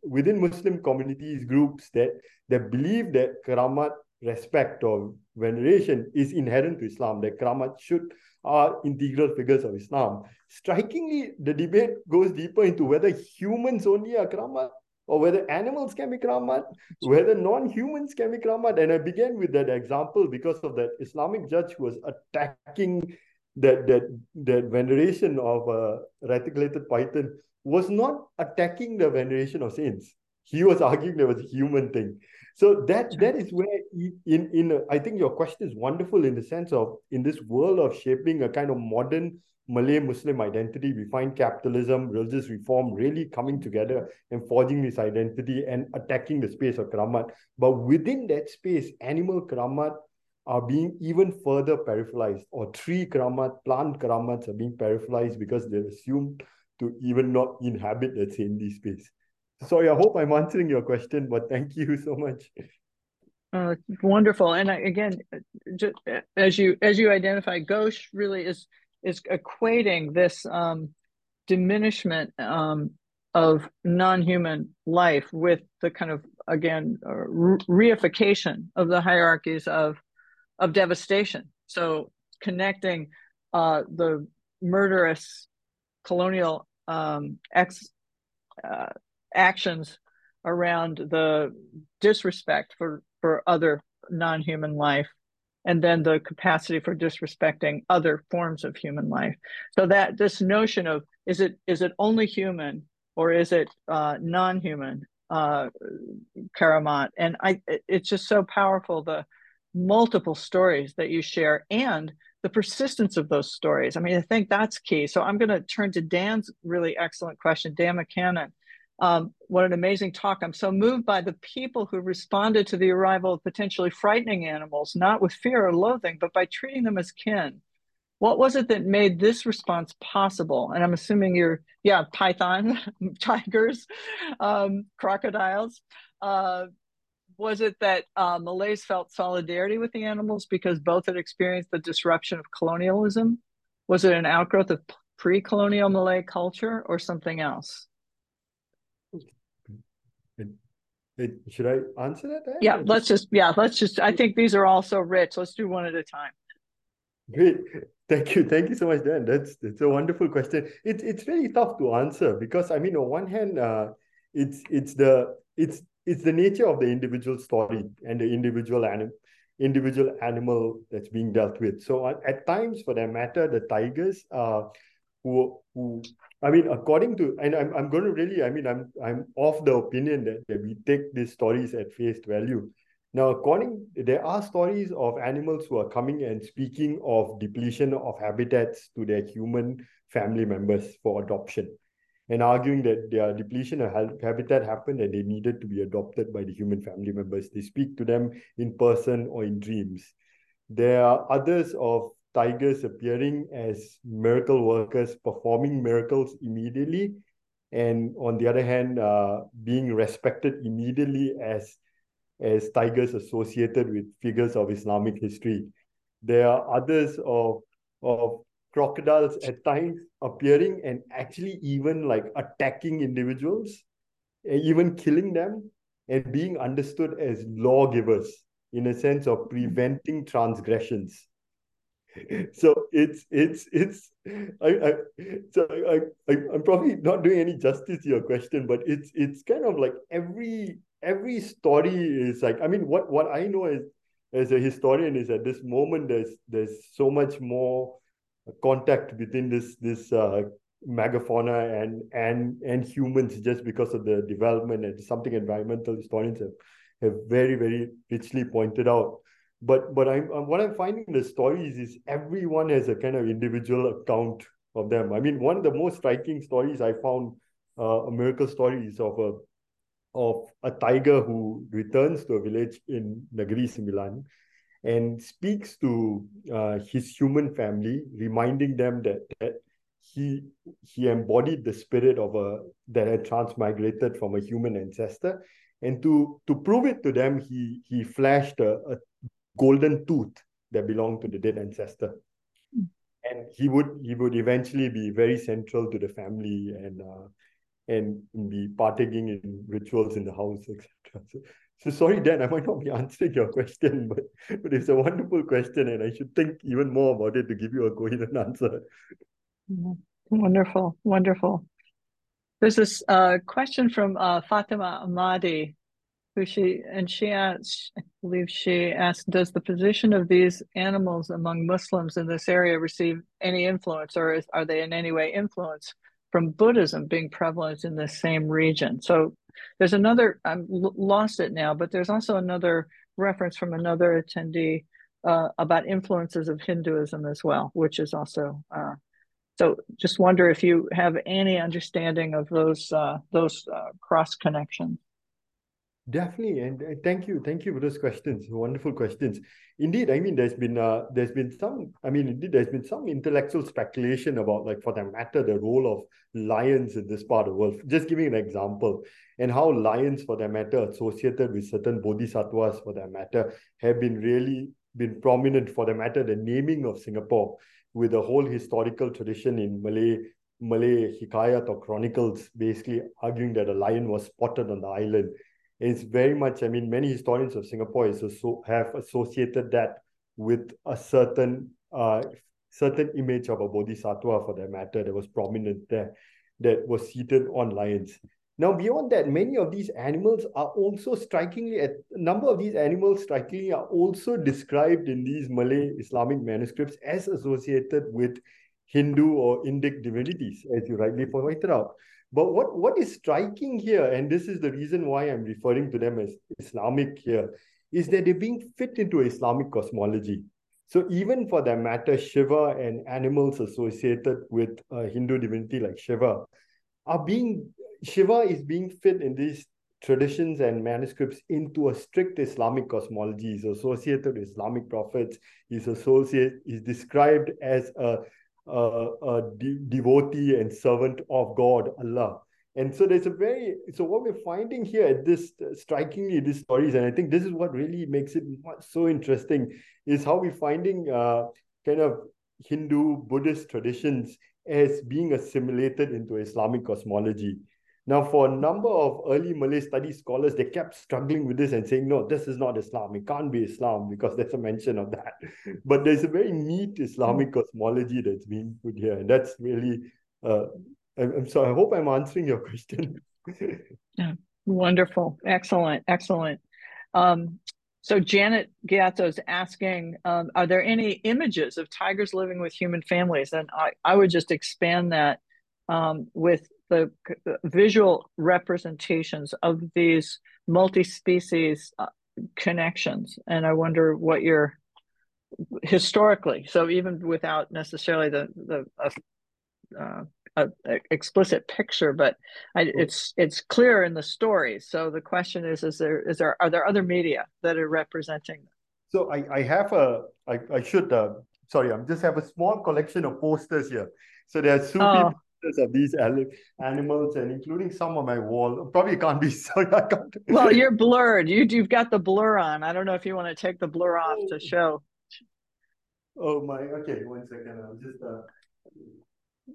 within Muslim communities groups that that believe that karamat, respect or veneration is inherent to Islam, that karamat should are integral figures of Islam. Strikingly, the debate goes deeper into whether humans only are keramat or whether animals can be keramat, whether non-humans can be keramat. And I began with that example because of that Islamic judge who was attacking that that that veneration of a reticulated python was not attacking the veneration of saints. He was arguing there was a human thing. So that that is where in in I think your question is wonderful in the sense of in this world of shaping a kind of modern Malay Muslim identity, we find capitalism, religious reform really coming together and forging this identity and attacking the space of Keramat. But within that space, animal Keramat are being even further peripheralized, or tree Keramat, plant Keramats are being peripheralized because they're assumed to even not inhabit that same space. Sorry, I hope I'm answering your question, but thank you so much. Uh, wonderful, and again, just, as you as you identify, Ghosh really is is equating this um, diminishment um, of non-human life with the kind of again uh, reification of the hierarchies of of devastation. So connecting uh, the murderous colonial um, ex, uh, actions around the disrespect for for other non-human life and then the capacity for disrespecting other forms of human life. So that this notion of is it is it only human or is it uh, non-human uh, keramat and i it's just so powerful the multiple stories that you share and the persistence of those stories. I mean i think that's key. So i'm going to turn to dan's really excellent question dan McKanan um, what an amazing talk. I'm so moved by the people who responded to the arrival of potentially frightening animals, not with fear or loathing, but by treating them as kin. What was it that made this response possible? And I'm assuming you're, yeah, python, [laughs] tigers, um, crocodiles. Uh, was it that uh, Malays felt solidarity with the animals because both had experienced the disruption of colonialism? Was it an outgrowth of pre colonial Malay culture or something else? Should I answer that? Yeah, let's just yeah, let's just. I think these are all so rich. Let's do one at a time. Great, [laughs] thank you, thank you so much, Dan. That's it's a wonderful question. It's it's really tough to answer because I mean, on one hand, uh, it's it's the it's it's the nature of the individual story and the individual animal individual animal that's being dealt with. So at, at times, for that matter, the tigers uh, who who I mean, according to, and I'm, I'm going to really, I mean, I'm, I'm of the opinion that, that we take these stories at face value. Now, according, there are stories of animals who are coming and speaking of depletion of habitats to their human family members for adoption and arguing that their depletion of habitat happened and they needed to be adopted by the human family members. They speak to them in person or in dreams. There are others of tigers appearing as miracle workers performing miracles immediately and on the other hand uh, being respected immediately as as tigers associated with figures of islamic history there are others of of crocodiles at times appearing and actually even like attacking individuals, even killing them, and being understood as lawgivers in a sense of preventing transgressions. So it's it's it's I, I so I, I I'm probably not doing any justice to your question, but it's it's kind of like every every story is like I mean what what I know is as a historian is at this moment there's there's so much more contact between this this uh, megafauna and and and humans just because of the development and something environmental historians have have very very richly pointed out but but I'm, I'm what i'm finding in the stories is everyone has a kind of individual account of them. I mean one of the most striking stories i found uh, a miracle story is of a of a tiger who returns to a village in Negeri Sembilan and speaks to uh, his human family, reminding them that, that he he embodied the spirit of a that had transmigrated from a human ancestor. And to to prove it to them he he flashed a, a golden tooth that belonged to the dead ancestor. Mm. and he would he would eventually be very central to the family and uh, and be partaking in rituals in the house etc so, so sorry dan i might not be answering your question but but it's a wonderful question and i should think even more about it to give you a coherent answer. Wonderful, wonderful. There's this uh, question from uh, Fatima Ahmadi, who she and she asked, I believe she asked, does the position of these animals among Muslims in this area receive any influence, or is, are they in any way influenced from Buddhism being prevalent in the same region? So there's another. I'm lost it now, but there's also another reference from another attendee uh, about influences of Hinduism as well, which is also uh, so just wonder if you have any understanding of those uh, those uh, cross connections. Definitely, and uh, thank you, thank you for those questions. Wonderful questions. Indeed, I mean, there's been uh, there's been some. I mean, indeed, there's been some intellectual speculation about, like, for that matter, the role of lions in this part of the world. Just giving an example, and how lions, for that matter, associated with certain bodhisattvas, for that matter, have been really been prominent. For the matter, the naming of Singapore with a whole historical tradition in Malay Malay hikayat or chronicles, basically arguing that a lion was spotted on the island. It's very much, I mean, many historians of Singapore is also have associated that with a certain uh, certain image of a bodhisattva, for that matter, that was prominent there, that was seated on lions. Now, beyond that, many of these animals are also strikingly, a number of these animals strikingly are also described in these Malay Islamic manuscripts as associated with Hindu or Indic divinities, as you rightly pointed out. But what, what is striking here, and this is the reason why I'm referring to them as Islamic here, is that they're being fit into Islamic cosmology. So even for that matter, Shiva and animals associated with a Hindu divinity like Shiva are being Shiva is being fit in these traditions and manuscripts into a strict Islamic cosmology. He's associated with Islamic prophets. He's associated. He's described as a, a, de- devotee and servant of God, Allah. And so there's a very so what we're finding here at this strikingly these stories, and I think this is what really makes it so interesting, is how we're finding uh, kind of Hindu Buddhist traditions as being assimilated into Islamic cosmology. Now, for a number of early Malay study scholars, they kept struggling with this and saying, no, this is not Islam. It can't be Islam [laughs] because there's a mention of that. [laughs] But there's a very neat Islamic cosmology that's being put here. And that's really, uh, I'm, I'm sorry, I hope I'm answering your [laughs] question. yeah, wonderful. Excellent. Excellent. Um, so Janet Giato is asking, um, are there any images of tigers living with human families? And I, I would just expand that um, with the visual representations of these multi-species uh, connections. And i wonder what your historically so even without necessarily the the uh, uh, explicit picture but I, it's it's clear in the stories so the question is is there is there are there other media that are representing them? So i i have a i, I should uh, sorry i'm just have a small collection of posters here. So there are two oh. people of these animals and including some on my wall. Probably can't be [laughs] so. I can't. Well, you're blurred. You you've got the blur on. I don't know if you want to take the blur off to show. Oh my. Okay, one second. I'll just. Uh...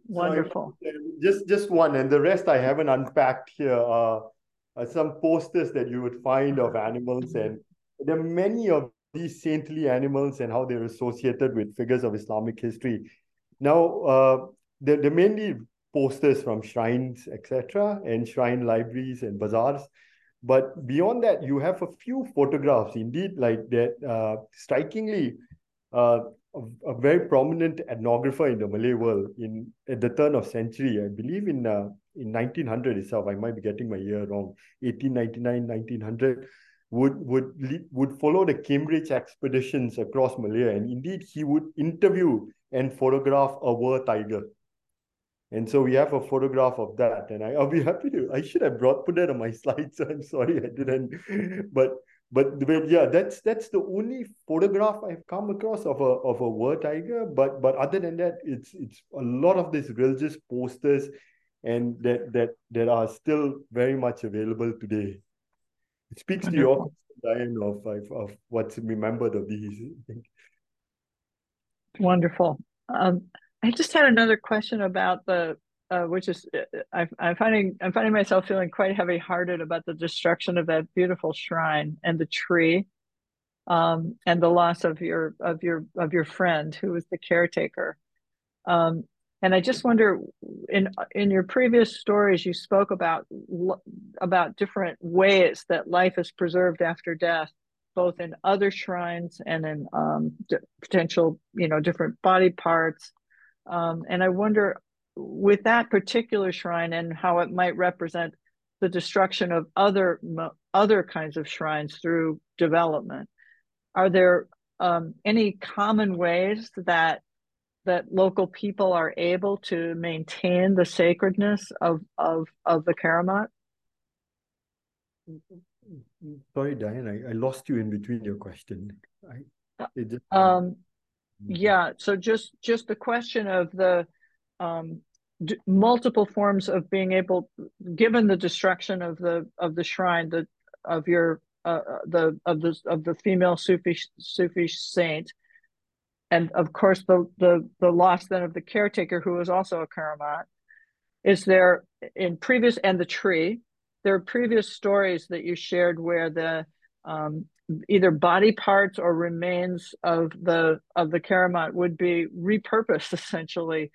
Wonderful. So just just one, and the rest I haven't unpacked here are, are some posters that you would find of animals, and there are many of these saintly animals and how they're associated with figures of Islamic history. Now, uh, they're, they're mainly posters from shrines, etc., and shrine libraries and bazaars. But beyond that, you have a few photographs, indeed, like that. Uh, strikingly, uh, a, a, very prominent ethnographer in the Malay world in at the turn of century, I believe in uh, in 1900 itself. I might be getting my year wrong. 1899, 1900 would would would follow the Cambridge expeditions across Malaya, and indeed he would interview and photograph a war tiger. And so we have a photograph of that, and I, [laughs] I'll be happy to. I should have brought put that on my [laughs] slides. I'm sorry I didn't, but but but yeah, that's that's the only photograph I've come across of a of a war tiger. But but other than that, it's it's a lot of these religious posters, and that that that are still very much available today. It speaks to your [laughs] Diane of of, of what's remembered of these. Wonderful. Um, I just had another question about the, uh, which is, uh, I, I'm finding, I'm finding myself feeling quite heavy-hearted about the destruction of that beautiful shrine and the tree, um, and the loss of your of your of your friend who was the caretaker. Um, and I just wonder, in in your previous stories, you spoke about about different ways that life is preserved after death both in other shrines and in um, potential, you know, different body parts. Um, and I wonder, with that particular shrine and how it might represent the destruction of other other kinds of shrines through development, are there um, any common ways that that local people are able to maintain the sacredness of of of the Karamat? Sorry, Diane, I, I lost you in between your question. I, just... um, yeah, so just just the question of the um, multiple forms of being able, given the destruction of the of the shrine, the of your uh, uh the of the of the female Sufi Sufi saint, and of course the the the loss then of the caretaker who was also a karamat. Is there in previous and the tree there are previous stories that you shared where the um, either body parts or remains of the of the karamat would be repurposed [laughs] essentially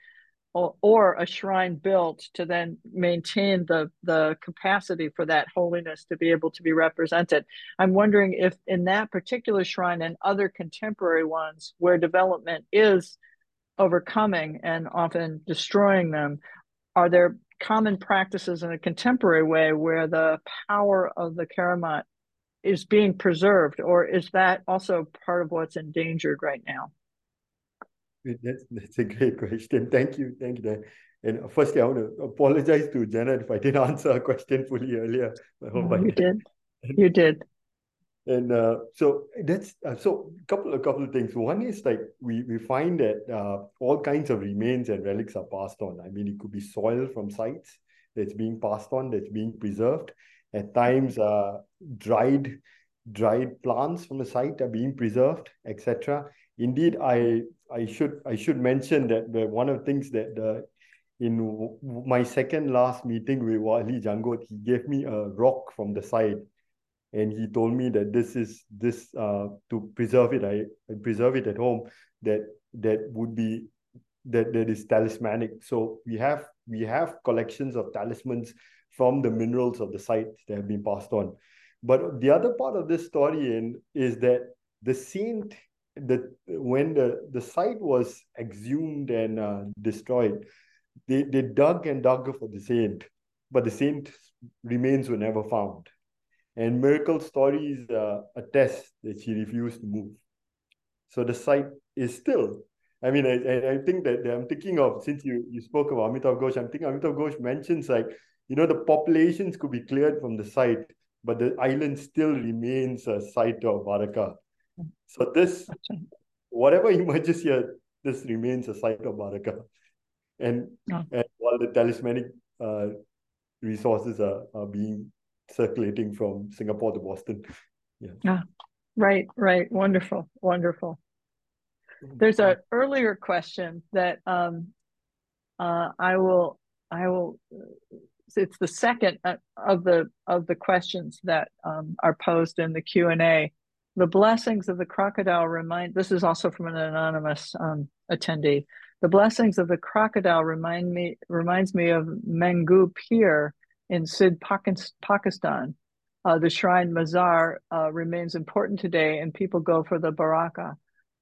or, or, a shrine built to then maintain the the capacity for that holiness to be able to be represented. I'm wondering if in that particular shrine and other contemporary ones where development is overcoming and often destroying them are there common practices in a contemporary way where the power of the karamat is being preserved, or is that also part of what's endangered right now? That's, that's a great question. Thank you. Thank you. And firstly, I want to apologize to Janet if I didn't [laughs] answer a question fully earlier. I hope I you did. You did. And uh, so that's uh, so a couple a couple of things. One is like we we find that uh, all kinds of remains and relics are passed on. I mean, it could be soil from sites that's being passed on, that's being preserved. At times, uh, dried dried plants from the site are being preserved, etc. Indeed, I I should I should mention that the, one of the things that the in my second last meeting with Wali Janggut, he gave me a rock from the side and he told me that this is this uh, to preserve it I, I preserve it at home that that would be that that is talismanic so we have we have collections of talismans from the minerals of the site that have been passed on but the other part of this story in, is that the saint the when the the site was exhumed and uh, destroyed they they dug and dug for the saint but the saint remains were never found and miracle stories uh, attest that she refused to move. So the site is still. I mean, I, I think that I'm thinking of since you you spoke of Amitav Ghosh, I'm thinking Amitav Ghosh mentions like you know the populations could be cleared from the site, but the island still remains a site of Barakah. So this, whatever emerges here, this remains a site of Barakah. And, and while the talismanic uh, resources are, are being circulating from Singapore to Boston. Yeah. Ah, right, right. Wonderful, wonderful. There's an earlier question that um, uh, I will I will it's the second uh, of the of the questions that um, are posed in the Q and A. The blessings of the crocodile remind. This is also from an anonymous um, attendee. The blessings of the crocodile remind me reminds me of Mengu Pir in Sindh, Pakistan. Uh, the shrine Mazar uh, remains important today, and people go for the baraka.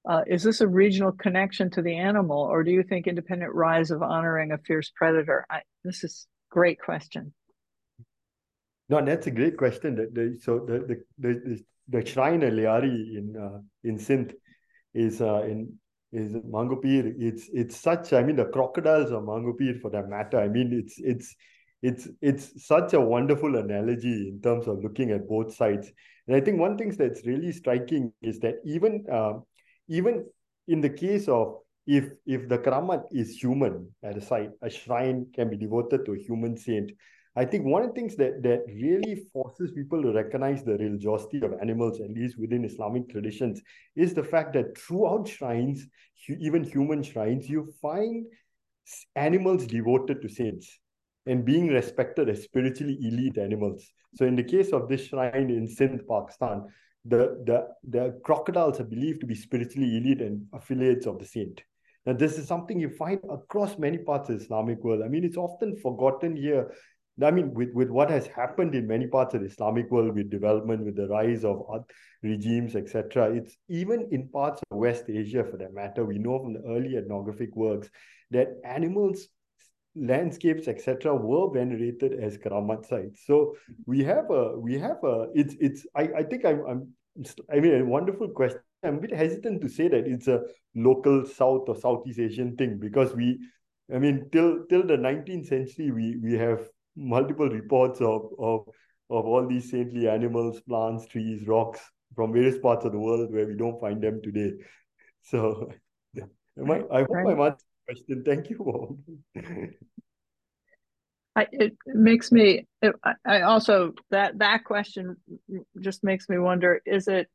Uh, is this a regional connection to the animal, or do you think independent rise of honoring a fierce predator? I, this is great question. No, that's a great question. The, the, so the the the, the shrine at Lyari in uh, in Sindh is uh, in is Mangu Pir. It's it's such. I mean, the crocodiles of Mangu Pir, for that matter. I mean, it's it's it's it's such a wonderful analogy in terms of looking at both sides. And I think one thing that's really striking is that even uh, even in the case of if if the Karamat is human at a site, a shrine can be devoted to a human saint. I think one of the things that that really forces people to recognize the religiosity of animals, at least within Islamic traditions, is the fact that throughout shrines, even human shrines, you find animals devoted to saints and being respected as spiritually elite animals. So in the case of this shrine in Sindh, Pakistan, the, the, the crocodiles are believed to be spiritually elite and affiliates of the saint. Now, this is something you find across many parts of Islamic world. I mean, it's often forgotten here. I mean, with, with what has happened in many parts of the Islamic world, with development, with the rise of regimes, etc., it's even in parts of West Asia, for that matter, we know from the early ethnographic works that animals landscapes etc were venerated as karamat sites so we have a we have a it's it's i i think i'm, I'm i mean a wonderful question i'm a bit hesitant to say that it's a local south or southeast asian thing because we i mean till till the 19th century we we have multiple reports of of of all these saintly animals plants trees rocks from various parts of the world where we don't find them today [laughs] so I, I hope right. I'm answering question. Thank you. [laughs] I, it makes me it, I also that that question just makes me wonder is it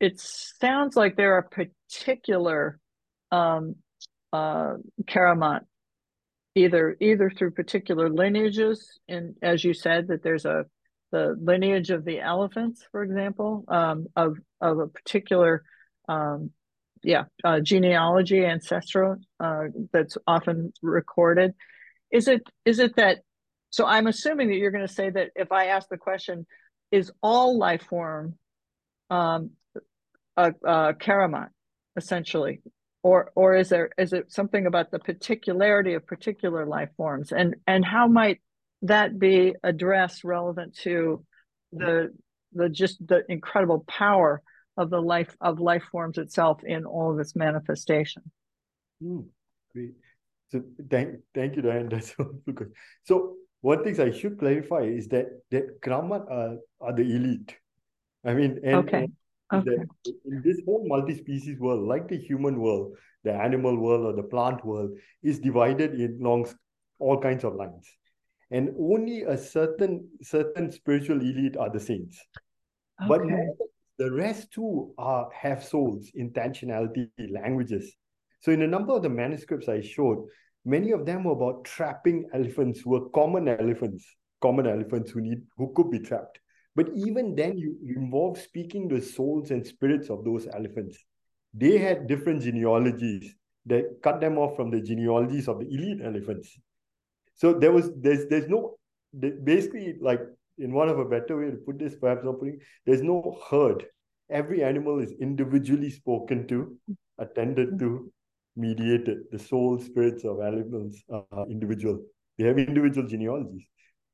it sounds like there are particular um uh karamat either either through particular lineages and as you said that there's a the lineage of the elephants for example um of of a particular um yeah uh, genealogy ancestral uh, that's often recorded. Is it is it that so i'm assuming that you're going to say that if i ask the question is all life form um a, a karamat essentially or or is there is it something about the particularity of particular life forms and and how might that be addressed relevant to the the just the incredible power of the life of life forms itself in all of its manifestation. Mm, great. So thank thank you, Diane. [laughs] That's so good. So one thing I should clarify is that that Karamat are, are the elite. I mean, and, okay. And okay. in this whole multi-species world, like the human world, the animal world or the plant world, is divided in long all kinds of lines. And only a certain certain spiritual elite are the saints. Okay. But the rest too are have souls, intentionality, languages. So in a number of the manuscripts I showed, many of them were about trapping elephants who were common elephants, common elephants who need who could be trapped. But even then, you involve speaking the souls and spirits of those elephants. They had different genealogies that cut them off from the genealogies of the elite elephants. So there was there's there's no basically like in one of a better way to put this, perhaps not putting, there's no herd. Every animal is individually spoken to, attended to, mediated. The soul spirits of animals are individual. They have individual genealogies.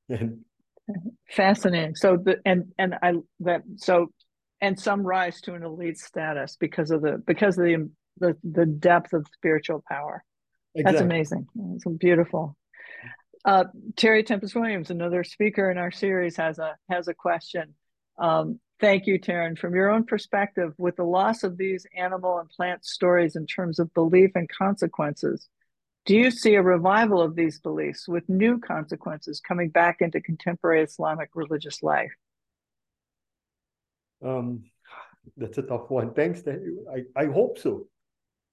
And fascinating. So the and and I that so and some rise to an elite status because of the because of the the, the depth of spiritual power. Exactly. That's amazing. It's beautiful. Uh, Terry Tempest Williams, another speaker in our series, has a has a question. Um, thank you, Teren. From your own perspective, with the loss of these animal and plant stories in terms of belief and consequences, do you see a revival of these beliefs with new consequences coming back into contemporary Islamic religious life? Um, that's a tough one. Thanks. I, I hope so.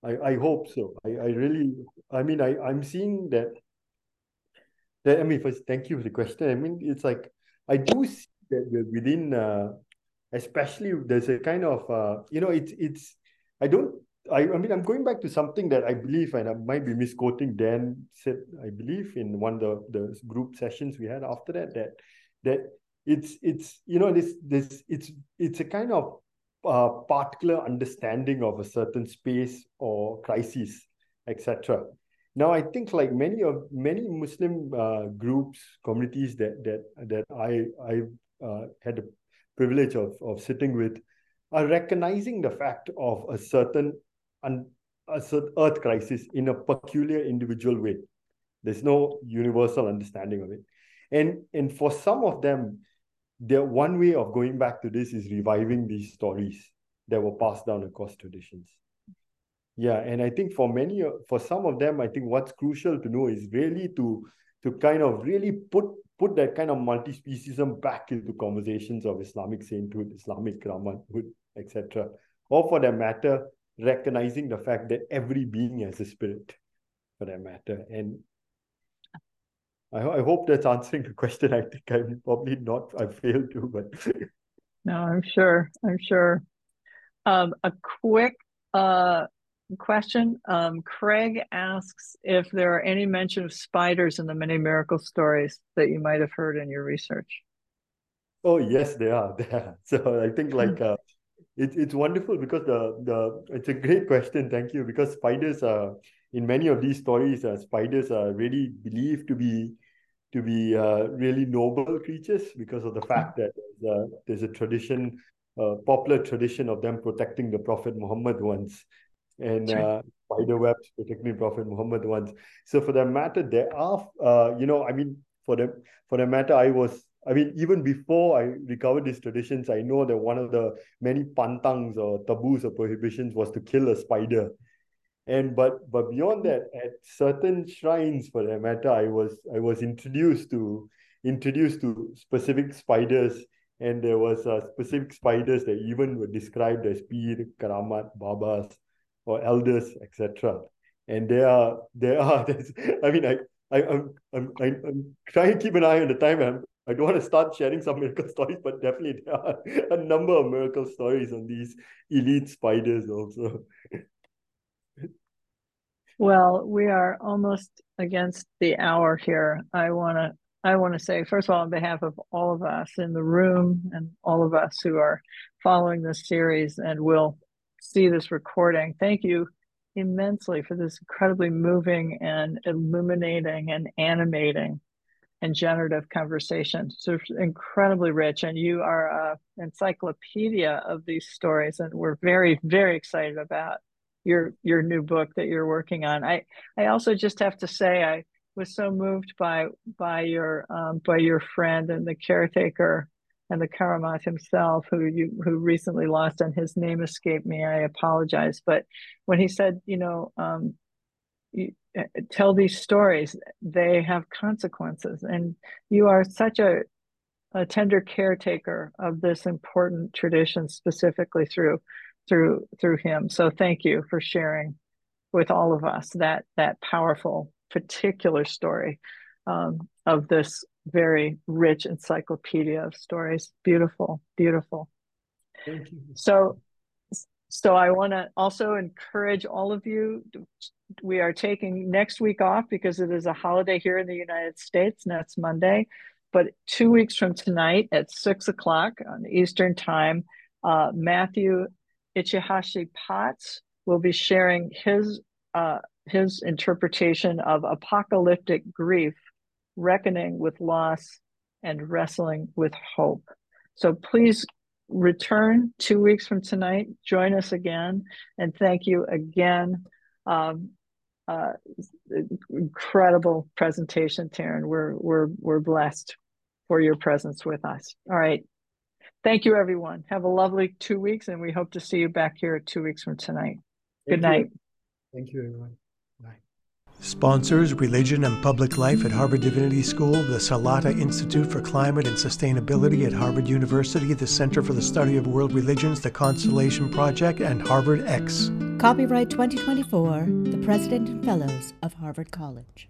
I, I hope so. I, I really, I mean, I, I'm seeing that, that, I mean, first, thank you for the question. I mean, it's like, I do see that within, uh, especially there's a kind of, uh, you know, it's, it's, I don't, I, I mean, I'm going back to something that I believe, and I might be misquoting Dan said, I believe in one of the, the group sessions we had after that, that, that it's, it's, you know, this, this, it's, it's a kind of uh, particular understanding of a certain space or crisis, etc. Now, I think like many of many Muslim uh, groups, communities that that that I I uh, had the privilege of of sitting with, are recognizing the fact of a certain un, a earth crisis in a peculiar individual way. There's no universal understanding of it, and and for some of them, the one way of going back to this is reviving these stories that were passed down across traditions. Yeah, and I think for many, uh, for some of them, I think what's crucial to know is really to to kind of really put put that kind of multi-speciesism back into conversations of Islamic sainthood, Islamic Rahmanhood, etc. Or for that matter, recognizing the fact that every being has a spirit, for that matter. And I, I hope that's answering the question. I think I'm probably not, I failed to, but. [laughs] no, I'm sure. I'm sure. Um, a quick uh, question. Um, Craig asks if there are any mention of spiders in the many miracle stories that you might have heard in your research. Oh yes, they are. There. [laughs] So I think like uh, it, it's wonderful because the the it's a great question. Thank you because spiders are in many of these stories. Uh, spiders are really believed to be to be uh, really noble creatures because of the fact that there's a, there's a tradition, a popular tradition of them protecting the Prophet Muhammad once, and uh, spider webs protecting Prophet Muhammad once. So for that matter, there are, uh, you know, I mean, for the for the matter, I was, I mean, even before I recovered these traditions, I know that one of the many pantangs or taboos or prohibitions was to kill a spider. And but but beyond that at certain shrines for that matter i was i was introduced to introduced to specific spiders. And there was uh, specific spiders that even were described as peer karamat babas or elders etc and there are there are [laughs] i mean i I, I'm, I'm, I'm trying to keep an eye on the time. I'm, I don't want to start sharing some [laughs] miracle stories, but definitely there are a number of miracle stories on these elite spiders also. Well, we are almost against the hour here. I want to I want to say first of all on behalf of all of us in the room and all of us who are following this series and will see this recording. Thank you immensely for this incredibly moving and illuminating and animating and generative conversation. So incredibly rich, and you are an encyclopedia of these stories, and we're very, very excited about your your new book that you're working on. I I also just have to say I was so moved by by your um, by your friend and the caretaker and the Karamat himself, who you who recently lost, and his name escaped me. I apologize, but when he said, you know, um, tell these stories, they have consequences, and you are such a a tender caretaker of this important tradition, specifically through through through him. So thank you for sharing with all of us that that powerful particular story um, of this very rich encyclopedia of stories. Beautiful, beautiful. Thank you. So so I want to also encourage all of you. We are taking next week off because it is a holiday here in the United States, and that's Monday. But two weeks from tonight at six o'clock on Eastern Time, uh, Matthew Ichihashi Potts will be sharing his uh, his interpretation of apocalyptic grief, reckoning with loss, and wrestling with hope. So please return two weeks from tonight. Join us again, and thank you again. Um, uh, incredible presentation, Teren. We're we're we're blessed for your presence with us. All right. Thank you, everyone. Have a lovely two weeks, and we hope to see you back here two weeks from tonight. Good Thank night. You. Thank you, everyone. Sponsors Religion and Public Life at Harvard Divinity School, the Salata Institute for Climate and Sustainability at Harvard University, the Center for the Study of World Religions, the Constellation Project, and HarvardX. Copyright 2024, the President and Fellows of Harvard College.